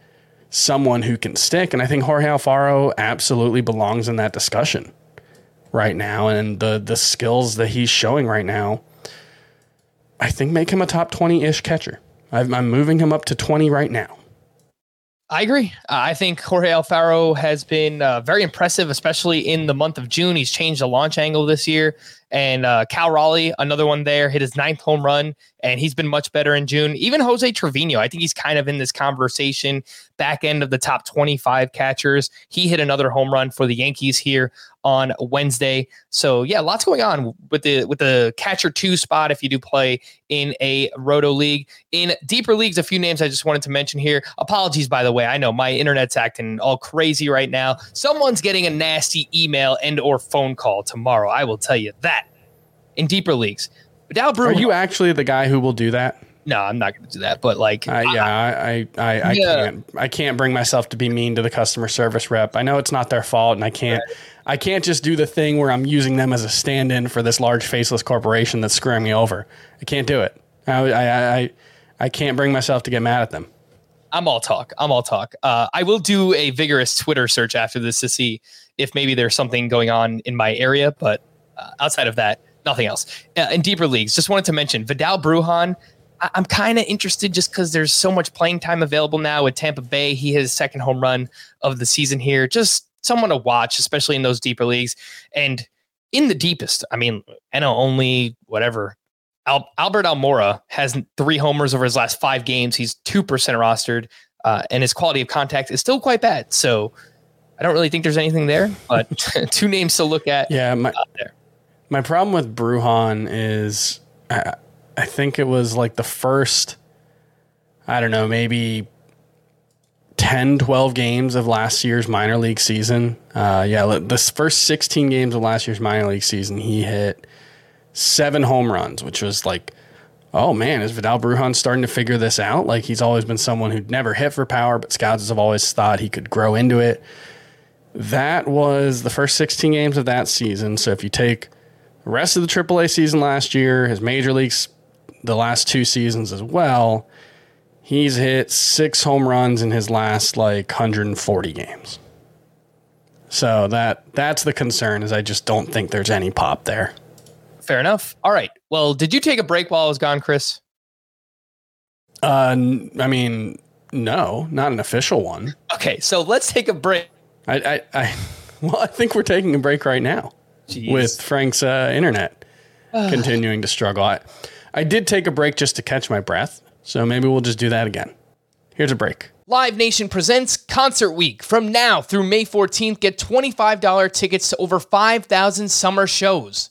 someone who can stick. And I think Jorge Alfaro absolutely belongs in that discussion right now, and the the skills that he's showing right now, I think make him a top twenty ish catcher. I'm, I'm moving him up to twenty right now. I agree. I think Jorge Alfaro has been uh, very impressive, especially in the month of June. He's changed the launch angle this year. And uh, Cal Raleigh, another one there, hit his ninth home run, and he's been much better in June. Even Jose Trevino, I think he's kind of in this conversation, back end of the top 25 catchers. He hit another home run for the Yankees here on Wednesday. So yeah, lots going on with the with the catcher two spot if you do play in a roto league. In deeper leagues, a few names I just wanted to mention here. Apologies by the way. I know my internet's acting all crazy right now. Someone's getting a nasty email and or phone call tomorrow. I will tell you that. In deeper leagues. Brujan, Are you actually the guy who will do that? No, I'm not going to do that. But like, uh, yeah, I, I, I, I yeah. can't, I can't bring myself to be mean to the customer service rep. I know it's not their fault, and I can't, right. I can't just do the thing where I'm using them as a stand-in for this large faceless corporation that's screwing me over. I can't do it. I, I, I, I can't bring myself to get mad at them. I'm all talk. I'm all talk. Uh, I will do a vigorous Twitter search after this to see if maybe there's something going on in my area, but uh, outside of that, nothing else. Uh, in deeper leagues, just wanted to mention Vidal Brujan. I- am kind of interested just because there's so much playing time available now with Tampa Bay. He has his second home run of the season here. Just someone to watch, especially in those deeper leagues. And in the deepest, I mean, I know only whatever. Al- Albert Almora has three homers over his last five games. He's 2% rostered, uh, and his quality of contact is still quite bad. So I don't really think there's anything there, but two names to look at. Yeah, my, there. My problem with Brujan is I, I think it was like the first, I don't know, maybe 10, 12 games of last year's minor league season. Uh, yeah, this first 16 games of last year's minor league season, he hit seven home runs, which was like oh man, is Vidal Brujan starting to figure this out? Like he's always been someone who'd never hit for power, but scouts have always thought he could grow into it. That was the first 16 games of that season. So if you take rest of the AAA season last year, his major leagues, the last two seasons as well, he's hit six home runs in his last like 140 games. So that that's the concern is I just don't think there's any pop there. Fair enough. All right. Well, did you take a break while I was gone, Chris? Uh, n- I mean, no, not an official one. Okay, so let's take a break. I, I, I well, I think we're taking a break right now Jeez. with Frank's uh, internet continuing to struggle. I, I did take a break just to catch my breath, so maybe we'll just do that again. Here's a break. Live Nation presents Concert Week. From now through May 14th, get $25 tickets to over 5,000 summer shows.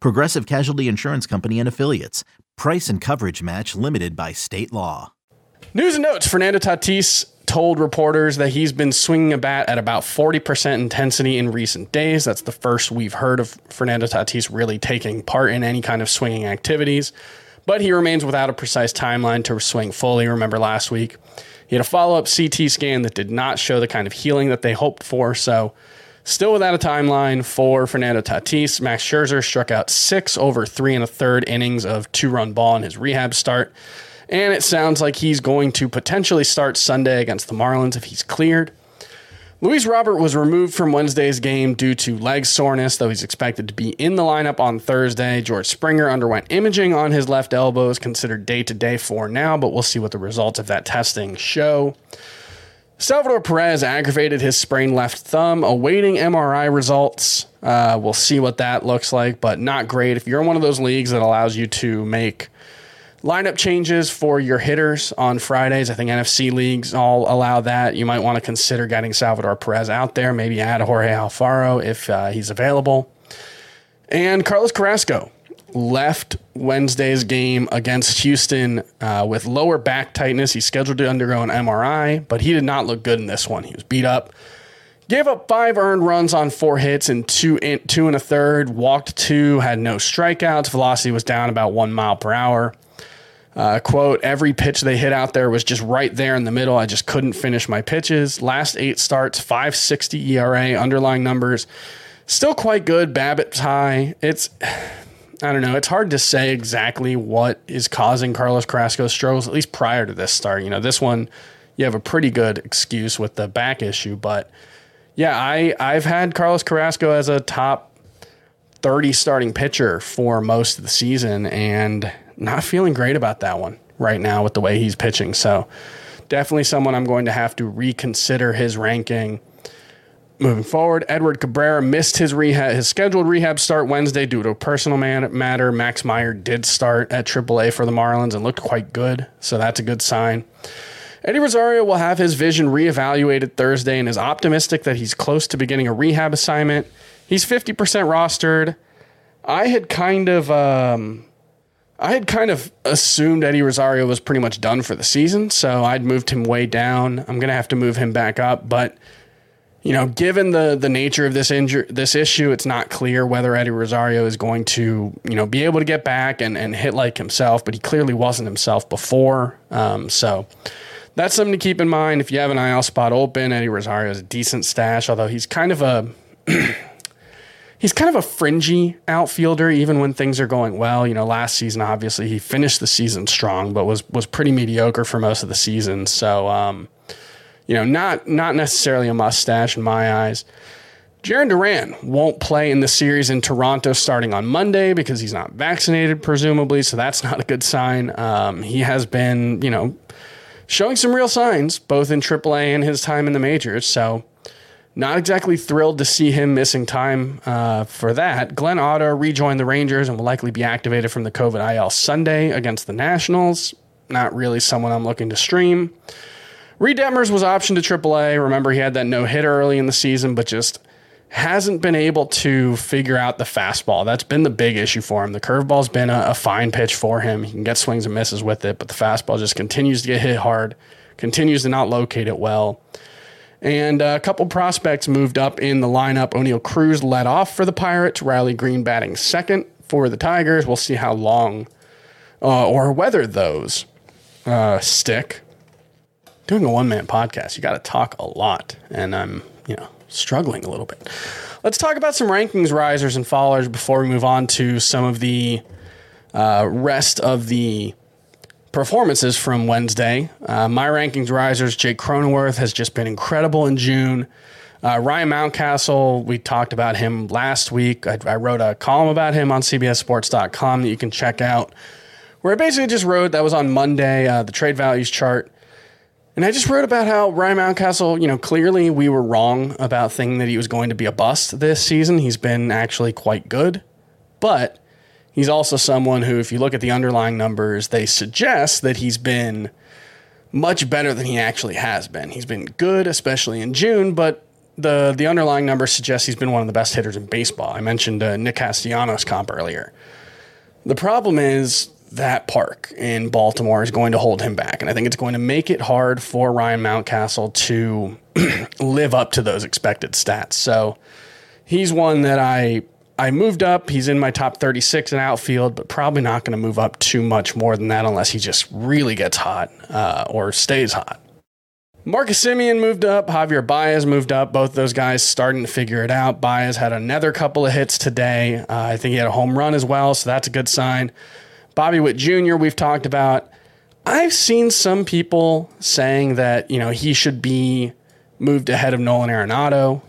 Progressive Casualty Insurance Company and Affiliates. Price and coverage match limited by state law. News and notes Fernando Tatis told reporters that he's been swinging a bat at about 40% intensity in recent days. That's the first we've heard of Fernando Tatis really taking part in any kind of swinging activities. But he remains without a precise timeline to swing fully. Remember last week? He had a follow up CT scan that did not show the kind of healing that they hoped for. So, still without a timeline for Fernando Tatis. Max Scherzer struck out six over three and a third innings of two run ball in his rehab start. And it sounds like he's going to potentially start Sunday against the Marlins if he's cleared. Luis Robert was removed from Wednesday's game due to leg soreness, though he's expected to be in the lineup on Thursday. George Springer underwent imaging on his left elbow, is considered day to day for now, but we'll see what the results of that testing show. Salvador Perez aggravated his sprained left thumb, awaiting MRI results. Uh, we'll see what that looks like, but not great. If you're in one of those leagues that allows you to make lineup changes for your hitters on Fridays. I think NFC leagues all allow that. You might want to consider getting Salvador Perez out there, maybe add Jorge Alfaro if uh, he's available. And Carlos Carrasco left Wednesday's game against Houston uh, with lower back tightness. He's scheduled to undergo an MRI, but he did not look good in this one. He was beat up. Gave up five earned runs on four hits and two in, two and a third. Walked two, had no strikeouts. Velocity was down about one mile per hour. Uh, quote, every pitch they hit out there was just right there in the middle. I just couldn't finish my pitches. Last eight starts, 560 ERA, underlying numbers. Still quite good. BABIP's high. It's, I don't know. It's hard to say exactly what is causing Carlos Carrasco's struggles, at least prior to this start. You know, this one, you have a pretty good excuse with the back issue. But yeah, I, I've had Carlos Carrasco as a top 30 starting pitcher for most of the season. And not feeling great about that one right now with the way he's pitching. So definitely someone I'm going to have to reconsider his ranking moving forward. Edward Cabrera missed his rehab, his scheduled rehab start Wednesday due to a personal man- matter. Max Meyer did start at AAA for the Marlins and looked quite good, so that's a good sign. Eddie Rosario will have his vision reevaluated Thursday and is optimistic that he's close to beginning a rehab assignment. He's 50% rostered. I had kind of um, I had kind of assumed Eddie Rosario was pretty much done for the season, so I'd moved him way down. I'm gonna have to move him back up, but you know, given the the nature of this injury, this issue, it's not clear whether Eddie Rosario is going to you know be able to get back and and hit like himself, but he clearly wasn't himself before. Um, so that's something to keep in mind. If you have an IL spot open, Eddie Rosario is a decent stash, although he's kind of a he's kind of a fringy outfielder, even when things are going well. You know, last season, obviously, he finished the season strong, but was was pretty mediocre for most of the season. So, um, you know, not not necessarily a mustache in my eyes. Jarren Duran won't play in the series in Toronto starting on Monday because he's not vaccinated, presumably. So that's not a good sign. Um, he has been, you know, showing some real signs both in AAA and his time in the majors. So not exactly thrilled to see him missing time uh, for that. Glenn Otto rejoined the Rangers and will likely be activated from the COVID IL Sunday against the Nationals. Not really someone I'm looking to stream. Reid Detmers was optioned to AAA. Remember, he had that no hit early in the season, but just hasn't been able to figure out the fastball. That's been the big issue for him. The curveball's been a, a, fine pitch for him. He can get swings and misses with it, but the fastball just continues to get hit hard, continues to not locate it well. And a couple prospects moved up in the lineup. Oneil Cruz led off for the Pirates, Riley Greene batting second for the Tigers. We'll see how long uh, or whether those uh, stick. Doing a one man podcast, you got to talk a lot. And I'm, you know, struggling a little bit. Let's talk about some rankings risers and fallers before we move on to some of the uh, rest of the performances from Wednesday. Uh, my rankings risers, Jake Cronenworth has just been incredible in June. Uh, Ryan Mountcastle, we talked about him last week. I, I, wrote a column about him on CBSSports.com that you can check out, where I basically just wrote that was on Monday, uh, the trade values chart. And I just wrote about how Ryan Mountcastle, you know, clearly we were wrong about thinking that he was going to be a bust this season. He's been actually quite good, but he's also someone who, if you look at the underlying numbers, they suggest that he's been much better than he actually has been. He's been good, especially in June, but the the underlying numbers suggest he's been one of the best hitters in baseball. I mentioned uh, Nick Castellanos comp earlier. The problem is that park in Baltimore is going to hold him back. And I think it's going to make it hard for Ryan Mountcastle to live up to those expected stats. So he's one that I I moved up. He's in my top 36 in outfield, but probably not going to move up too much more than that unless he just really gets hot uh, or stays hot. Marcus Semien moved up. Javier Baez moved up. Both those guys starting to figure it out. Baez had another couple of hits today. Uh, I think he had a home run as well, so that's a good sign. Bobby Witt Jr., we've talked about. I've seen some people saying that, you know, he should be moved ahead of Nolan Arenado.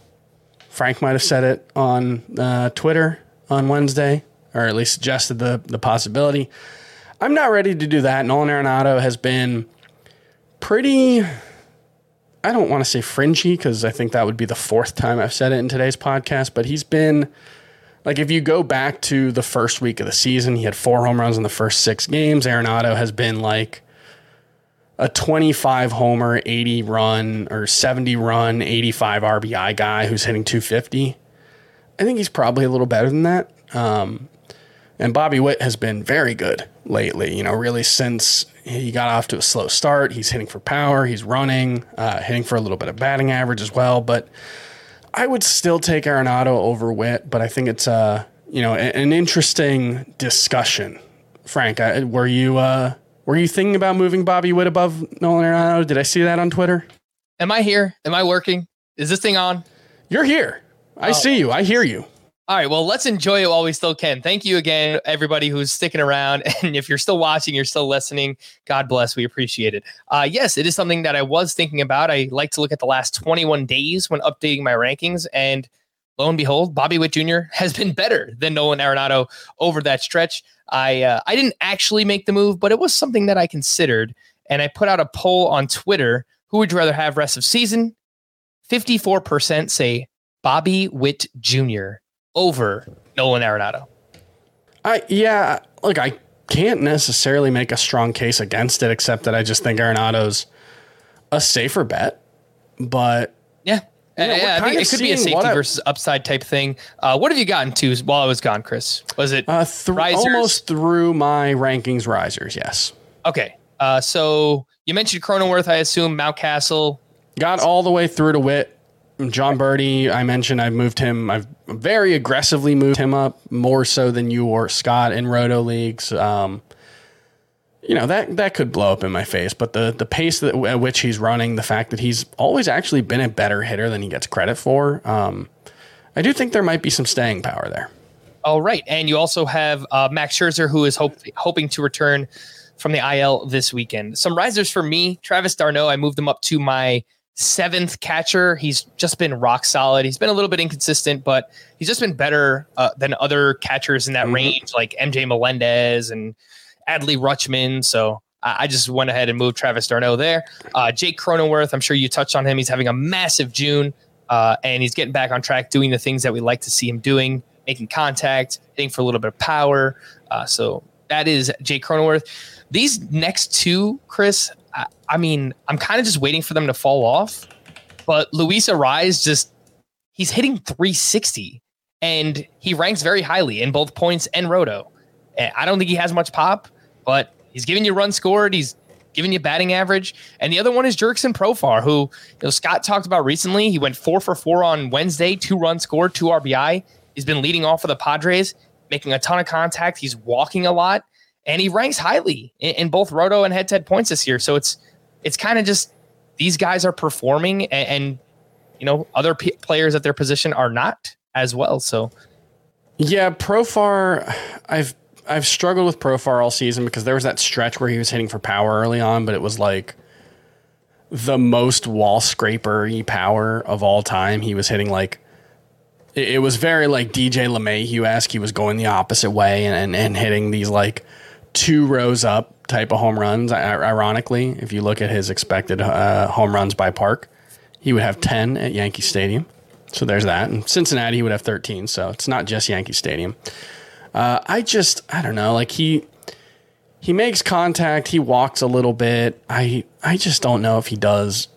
Frank might have said it on uh, Twitter on Wednesday, or at least suggested the, the possibility. I'm not ready to do that. Nolan Arenado has been pretty, I don't want to say fringy because I think that would be the fourth time I've said it in today's podcast, but he's been like if you go back to the first week of the season, he had four home runs in the first six games. Arenado has been like a 25 homer, 80 run or 70 run, 85 RBI guy who's hitting 250. I think he's probably a little better than that. Um, and Bobby Witt has been very good lately. You know, really since he got off to a slow start, he's hitting for power, he's running, uh, hitting for a little bit of batting average as well. But I would still take Arenado over Witt, but I think it's a uh, you know an interesting discussion. Frank, I, were you uh, were you thinking about moving Bobby Witt above Nolan Arenado? Did I see that on Twitter? Am I here? Am I working? Is this thing on? You're here. I oh. see you. I hear you. All right, well, let's enjoy it while we still can. Thank you again, everybody who's sticking around. And if you're still watching, you're still listening, God bless. We appreciate it. Uh, yes, it is something that I was thinking about. I like to look at the last 21 days when updating my rankings. And lo and behold, Bobby Witt Jr. has been better than Nolan Arenado over that stretch. I, uh, I didn't actually make the move, but it was something that I considered. And I put out a poll on Twitter who would you rather have rest of season? 54% say Bobby Witt Jr over Nolan Arenado. I yeah, look, I can't necessarily make a strong case against it, except that I just think Arenado's a safer bet. But yeah, you know, yeah, I think it could be a safety I, versus upside type thing. Uh, what have you gotten to while I was gone, Chris? Was it uh, th- almost through my rankings risers? Yes. Okay. Uh, so you mentioned Cronenworth, I assume Mountcastle. Got all the way through to Witt. Jon Berti, I mentioned I've moved him. I've very aggressively moved him up more so than you or Scott in roto leagues. Um, you know that that could blow up in my face, but the the pace that, at which he's running, the fact that he's always actually been a better hitter than he gets credit for. Um, I do think there might be some staying power there. All right, and you also have uh, Max Scherzer, who is hope, hoping to return from the IL this weekend. Some risers for me: Travis d'Arnaud. I moved him up to my seventh catcher. He's just been rock solid. He's been a little bit inconsistent, but he's just been better uh, than other catchers in that mm-hmm. range, like MJ Melendez and Adley Rutschman. So I just went ahead and moved Travis d'Arnaud there. Uh, Jake Cronenworth, I'm sure you touched on him. He's having a massive June, uh, and he's getting back on track, doing the things that we like to see him doing, making contact, hitting for a little bit of power. Uh, so that is Jake Cronenworth. These next two, Chris, I, mean, I'm kind of just waiting for them to fall off. But Luis Arraez just he's hitting 360 and he ranks very highly in both points and roto. Eh, I don't think he has much pop, but he's giving you run scored. He's giving you batting average. And the other one is Jurickson Profar, who you know Scott talked about recently. He went four for four on Wednesday, two runs scored, two RBI. He's been leading off for the Padres, making a ton of contact. He's walking a lot and he ranks highly in, in both roto and head to head points this year. So it's it's kind of just these guys are performing, and, and you know other p- players at their position are not as well. So yeah, Profar, I've I've struggled with Profar all season because there was that stretch where he was hitting for power early on, but it was like the most wall scraper power of all time. He was hitting like it, it was very like DJ LeMahieu esque. He was going the opposite way and, and, and hitting these like two rows up type of home runs. Ironically, if you look at his expected uh, home runs by park, he would have 10 at Yankee Stadium. So there's that. And Cincinnati, he would have 13. So it's not just Yankee Stadium. Uh, I just, I don't know. Like he, he makes contact. He walks a little bit. I, I just don't know if he does,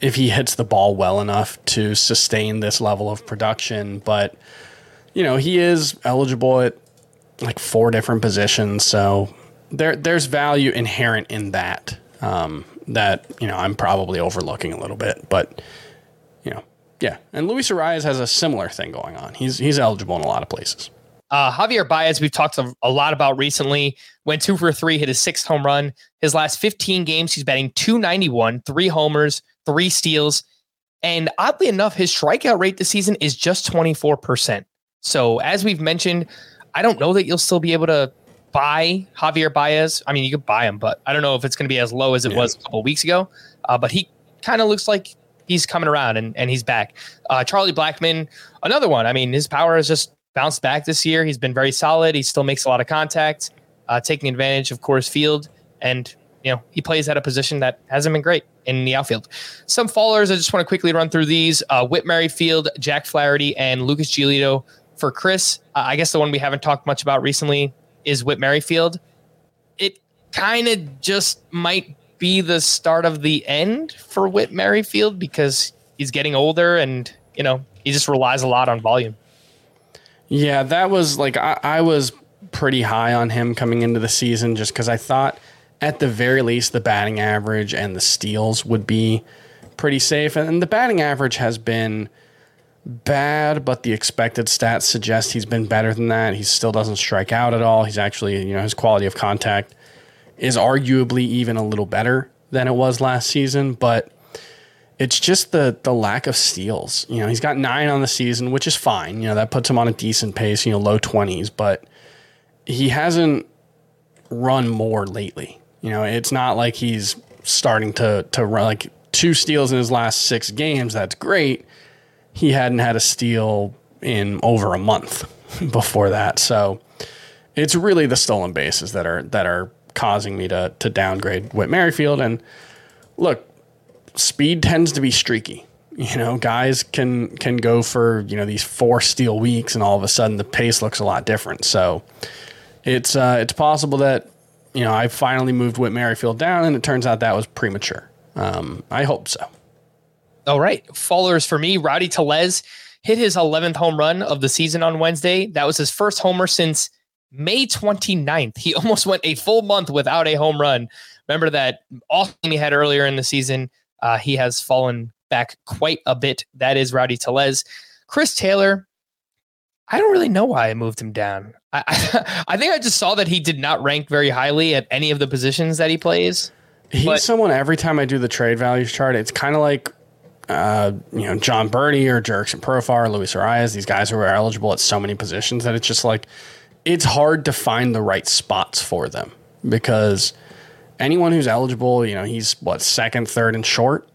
if he hits the ball well enough to sustain this level of production. But, you know, he is eligible at like four different positions. So there there's value inherent in that. Um, that you know I'm probably overlooking a little bit, but you know, yeah. And Luis Arraez has a similar thing going on. He's he's eligible in a lot of places. Uh, Javier Baez, we've talked a, a, lot about recently. Went two for three, hit his sixth home run. His last 15 games, he's batting 291, three homers, three steals. And oddly enough, his strikeout rate this season is just 24%. So, as we've mentioned, I don't know that you'll still be able to buy Javier Baez. I mean, you could buy him, but I don't know if it's going to be as low as it yeah. was a couple weeks ago. Uh, but he kind of looks like he's coming around and, and he's back. Uh, Charlie Blackmon, another one. I mean, his power has just bounced back this year. He's been very solid. He still makes a lot of contact, uh, taking advantage of Coors Field, and you know he plays at a position that hasn't been great in the outfield. Some fallers. I just want to quickly run through these: uh, Whit Merrifield, Jack Flaherty, and Lucas Giolito for Chris, uh, I guess the one we haven't talked much about recently is Whit Merrifield. It kind of just might be the start of the end for Whit Merrifield because he's getting older and, you know, he just relies a lot on volume. Yeah, that was like, I, I was pretty high on him coming into the season just because I thought at the very least the batting average and the steals would be pretty safe. And the batting average has been bad, but the expected stats suggest he's been better than that. He still doesn't strike out at all. He's actually, you know, his quality of contact is arguably even a little better than it was last season, but it's just the the lack of steals. You know, he's got 9 on the season, which is fine. You know, that puts him on a decent pace, you know, low 20s, but he hasn't run more lately. You know, it's not like he's starting to to run like two steals in his last 6 games. That's great he hadn't had a steal in over a month before that. So it's really the stolen bases that are that are causing me to to downgrade Whit Merrifield. And look, speed tends to be streaky. You know, guys can can go for you know these four steal weeks, and all of a sudden the pace looks a lot different. So it's uh, it's possible that you know I finally moved Whit Merrifield down, and it turns out that was premature. Um, I hope so. All right. Followers for me, Rowdy Tellez hit his 11th home run of the season on Wednesday. That was his first homer since May 29th. He almost went a full month without a home run. Remember that awesome he had earlier in the season. Uh, he has fallen back quite a bit. That is Rowdy Tellez. Chris Taylor, I don't really know why I moved him down. I, I, I think I just saw that he did not rank very highly at any of the positions that he plays. He's but, someone every time I do the trade values chart, it's kind of like uh, you know, Jon Berti or Jurickson Profar, Luis Arraez, these guys who are eligible at so many positions that it's just like it's hard to find the right spots for them because anyone who's eligible, you know, he's what second, third, and short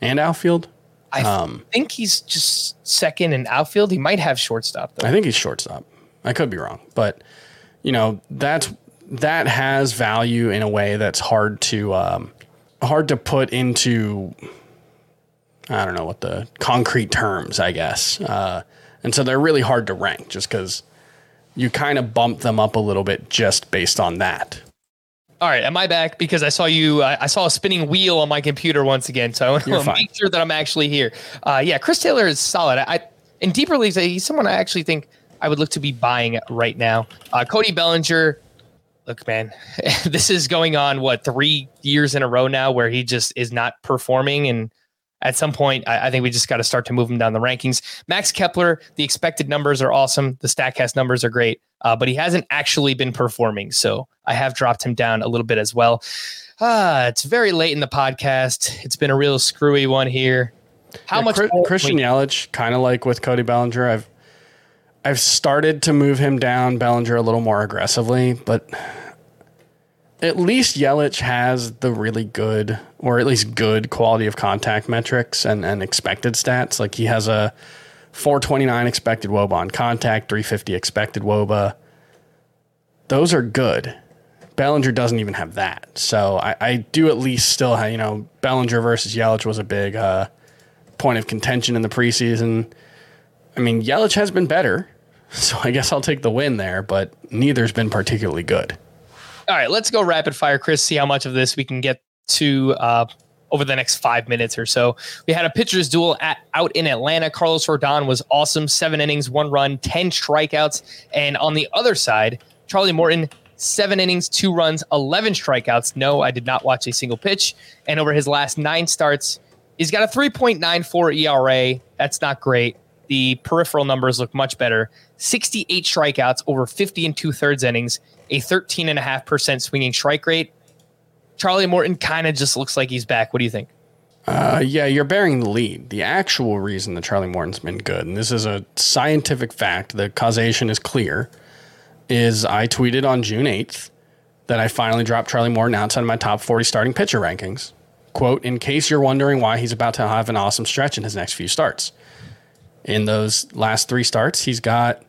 and outfield. I Um, think he's just second in outfield. He might have shortstop though. I think he's shortstop. I could be wrong, but you know that's that has value in a way that's hard to um, hard to put into. I don't know what the concrete terms, I guess, uh, and so they're really hard to rank just because you kind of bump them up a little bit just based on that. All right, am I back? Because I saw you. I I saw a spinning wheel on my computer once again, so I want to make sure that I'm actually here. Uh, yeah, Chris Taylor is solid. I, I in deeper leagues, he's someone I actually think I would look to be buying right now. Uh, Cody Bellinger. Look, man, this is going on what three years in a row now, where he just is not performing, and at some point, I, I think we just got to start to move him down the rankings. Max Kepler, the expected numbers are awesome. The Statcast numbers are great, uh, but he hasn't actually been performing. So I have dropped him down a little bit as well. Ah, it's very late in the podcast. It's been a real screwy one here. How Yeah, much Chri- Christian Yelich, kind of like with Cody Bellinger, I've I've started to move him down Bellinger a little more aggressively, but at least Yelich has the really good, or at least good quality of contact metrics and, and expected stats. Like he has a 429 expected WOBA on contact, 350 expected WOBA. Those are good. Bellinger doesn't even have that. So I, I do at least still have, you know, Bellinger versus Yelich was a big uh, point of contention in the preseason. I mean, Yelich has been better, so I guess I'll take the win there, but neither's been particularly good. All right, let's go rapid fire, Chris. See how much of this we can get to uh, over the next five minutes or so. We had a pitcher's duel at, out in Atlanta. Carlos Rodon was awesome. Seven innings, one run, 10 strikeouts. And on the other side, Charlie Morton, seven innings, two runs, 11 strikeouts. No, I did not watch a single pitch. And over his last nine starts, he's got a 3.94 ERA. That's not great. The peripheral numbers look much better. 68 strikeouts over 50 and two thirds innings, a 13.5% swinging strike rate. Charlie Morton kind of just looks like he's back. What do you think? Uh, yeah, you're bearing the lead. The actual reason that Charlie Morton's been good, and this is a scientific fact, the causation is clear, is I tweeted on June 8th that I finally dropped Charlie Morton outside of my top 40 starting pitcher rankings. Quote, in case you're wondering why he's about to have an awesome stretch in his next few starts. In those last three starts, he's got,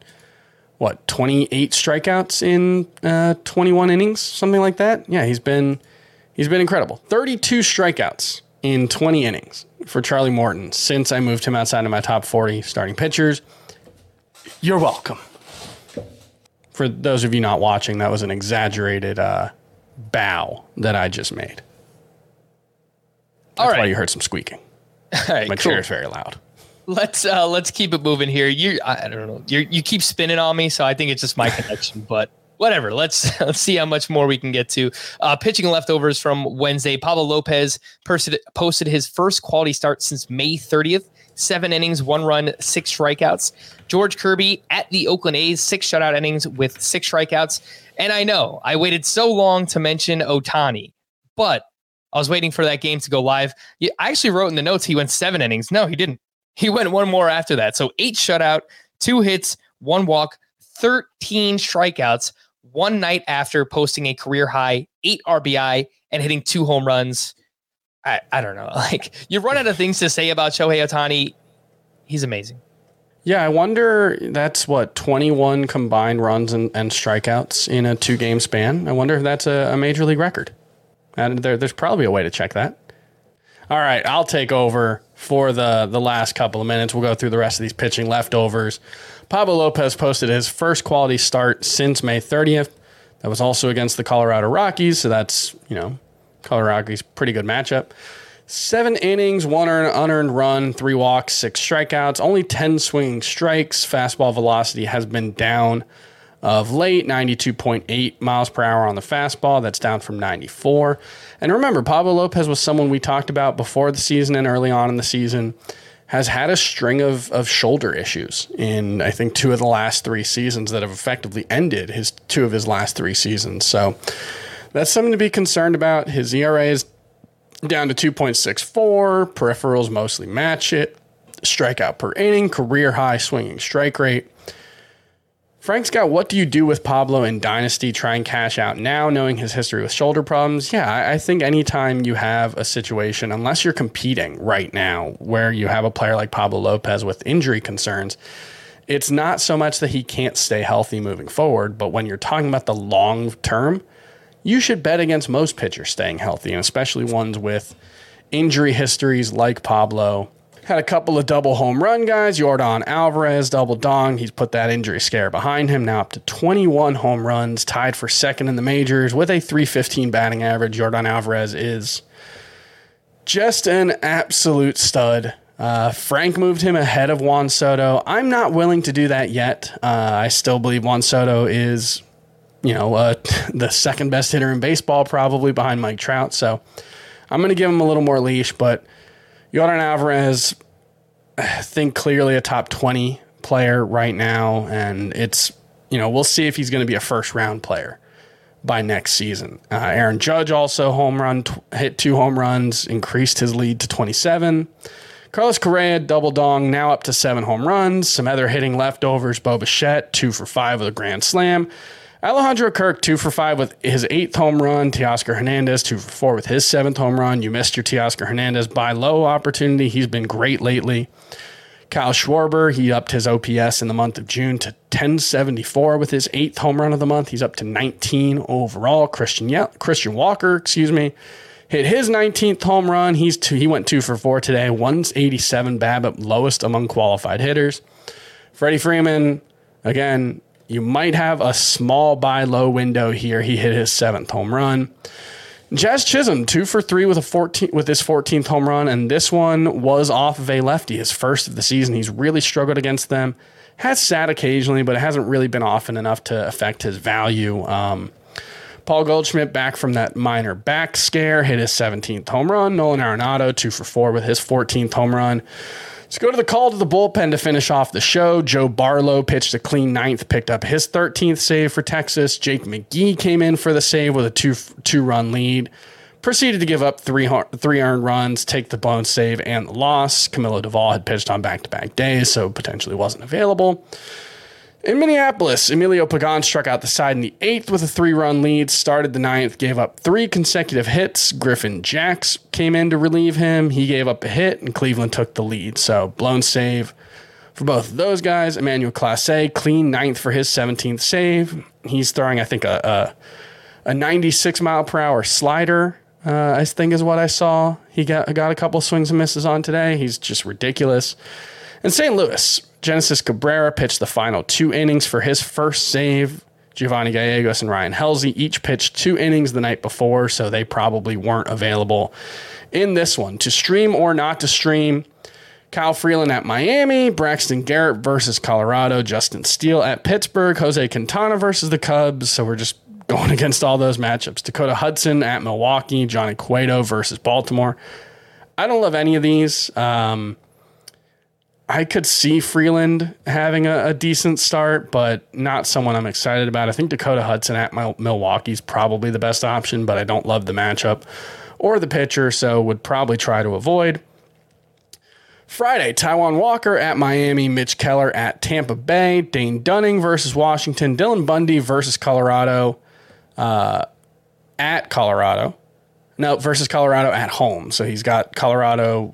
what, 28 strikeouts in uh, 21 innings, something like that? Yeah, he's been He's been incredible. 32 strikeouts in 20 innings for Charlie Morton since I moved him outside of my top 40 starting pitchers. You're welcome. For those of you not watching, that was an exaggerated uh, bow that I just made. That's All why you heard some squeaking. All right, My cool. chair is very loud. Let's uh, let's keep it moving here. You I, don't know. You you keep spinning on me, so I think it's just my connection. But whatever. Let's let's see how much more we can get to. Uh, pitching leftovers from Wednesday. Pablo Lopez posted posted his first quality start since May 30th. Seven innings, one run, six strikeouts. George Kirby at the Oakland A's, six shutout innings with six strikeouts. And I know I waited so long to mention Ohtani, but I was waiting for that game to go live. I actually wrote in the notes he went seven innings. No, he didn't. He went one more after that. So eight shutout, two hits, one walk, 13 strikeouts, one night after posting a career high, eight RBI, and hitting two home runs. I, I don't know. Like you run out of things to say about Shohei Ohtani. He's amazing. Yeah, I wonder that's what 21 combined runs and, and strikeouts in a two game span. I wonder if that's a, a major league record. And there, there's probably a way to check that. All right, I'll take over for the the last couple of minutes. We'll go through the rest of these pitching leftovers. Pablo Lopez posted his first quality start since May 30th. That was also against the Colorado Rockies, so that's you know Colorado Rockies pretty good matchup. Seven innings, one earned, unearned run, three walks, six strikeouts, only 10 swinging strikes. Fastball velocity has been down of late, 92.8 miles per hour on the fastball. That's down from 94. And remember, Pablo Lopez was someone we talked about before the season and early on in the season. Has had a string of, of shoulder issues in, I think, two of the last three seasons that have effectively ended his two of his last three seasons. So that's something to be concerned about. His ERA is down to 2.64. Peripherals mostly match it. Strikeout per inning, career high swinging strike rate. Frank Scott, what do you do with Pablo in Dynasty? Try and cash out now, knowing his history with shoulder problems. Yeah, I, think anytime you have a situation, unless you're competing right now, where you have a player like Pablo Lopez with injury concerns, it's not so much that he can't stay healthy moving forward, but when you're talking about the long term, you should bet against most pitchers staying healthy, and especially ones with injury histories like Pablo. Had a couple of double home run guys. Yordan Alvarez double dong. He's put that injury scare behind him. Now up to 21 home runs, tied for second in the majors with a 315 batting average. Yordan Alvarez is just an absolute stud. Uh, Frank moved him ahead of Juan Soto. I'm not willing to do that yet. Uh, I still believe Juan Soto is, you know, uh, the second best hitter in baseball, probably behind Mike Trout. So I'm going to give him a little more leash, but Yordan Alvarez, think clearly a top 20 player right now. And it's, you know, we'll see if he's going to be a first round player by next season. Uh, Aaron Judge also home run, t- hit two home runs, increased his lead to 27. Carlos Correa, double dong, now up to seven home runs. Some other hitting leftovers. Bo Bichette, two for five with a grand slam. Alejandro Kirk, two for five with his eighth home run. Teoscar Hernandez, two for four with his seventh home run. You missed your Teoscar Hernandez buy low opportunity. He's been great lately. Kyle Schwarber, he upped his OPS in the month of June to 1074 with his eighth home run of the month. He's up to 19 overall. Christian Christian Walker, excuse me, hit his 19th home run. He's two, he went two for four today. 187 BABIP, lowest among qualified hitters. Freddie Freeman, again, you might have a small buy low window here. He hit his seventh home run. Jazz Chisholm, two for three with a 14 with his 14th home run, and this one was off of a lefty, his first of the season. He's really struggled against them. Has sat occasionally, but it hasn't really been often enough to affect his value. Um, Paul Goldschmidt back from that minor back scare, hit his 17th home run. Nolan Arenado, two for four with his 14th home run. Let's go to the call to the bullpen to finish off the show. Joe Barlow pitched a clean ninth, picked up his 13th save for Texas. Jake McGee came in for the save with a two two run lead. Proceeded to give up three three earned runs, take the blown save and the loss. Camilo Doval had pitched on back to back days, so potentially wasn't available. In Minneapolis, Emilio Pagan struck out the side in the eighth with a three run lead, started the ninth, gave up three consecutive hits. Griffin Jax came in to relieve him. He gave up a hit, and Cleveland took the lead. So, blown save for both of those guys. Emmanuel Clase, clean ninth for his 17th save. He's throwing, I think, a, a, a 96 mile per hour slider. Uh, I think is what I saw. He got got a couple swings and misses on today. He's just ridiculous. In St. Louis, Genesis Cabrera pitched the final two innings for his first save. Giovanni Gallegos and Ryan Helsley each pitched two innings the night before, so they probably weren't available in this one. To stream or not to stream, Kyle Freeland at Miami, Braxton Garrett versus Colorado, Justin Steele at Pittsburgh, Jose Quintana versus the Cubs. So we're just going against all those matchups. Dakota Hudson at Milwaukee, Johnny Cueto versus Baltimore. I don't love any of these. Um, I could see Freeland having a, a, decent start, but not someone I'm excited about. I think Dakota Hudson at Milwaukee is probably the best option, but I don't love the matchup or the pitcher, so would probably try to avoid. Friday, Taijuan Walker at Miami, Mitch Keller at Tampa Bay, Dane Dunning versus Washington, Dylan Bundy versus Colorado uh, at Colorado. No, versus Colorado at home. So he's got Colorado,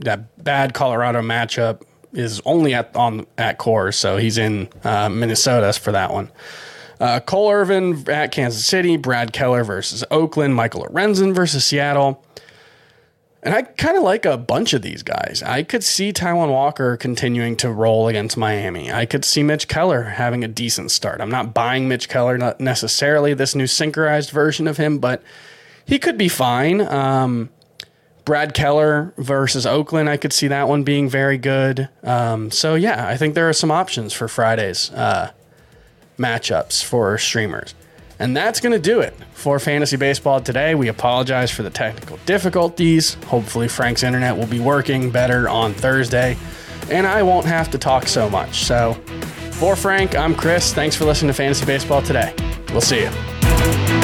that bad Colorado matchup is only at on at Coors, so he's in uh, Minnesota for that one. Uh, Cole Irvin at Kansas City, Brad Keller versus Oakland, Michael Lorenzen versus Seattle. And I kind of like a bunch of these guys. I could see Taijuan Walker continuing to roll against Miami. I could see Mitch Keller having a decent start. I'm not buying Mitch Keller, not necessarily this new synchronized version of him, but he could be fine. Um, Brad Keller versus Oakland, I could see that one being very good. Um, so yeah, I think there are some options for Friday's uh, matchups for streamers. And that's going to do it for fantasy baseball today. We apologize for the technical difficulties. Hopefully, Frank's internet will be working better on Thursday, and I won't have to talk so much. So, for Frank, I'm Chris. Thanks for listening to Fantasy Baseball today. We'll see you.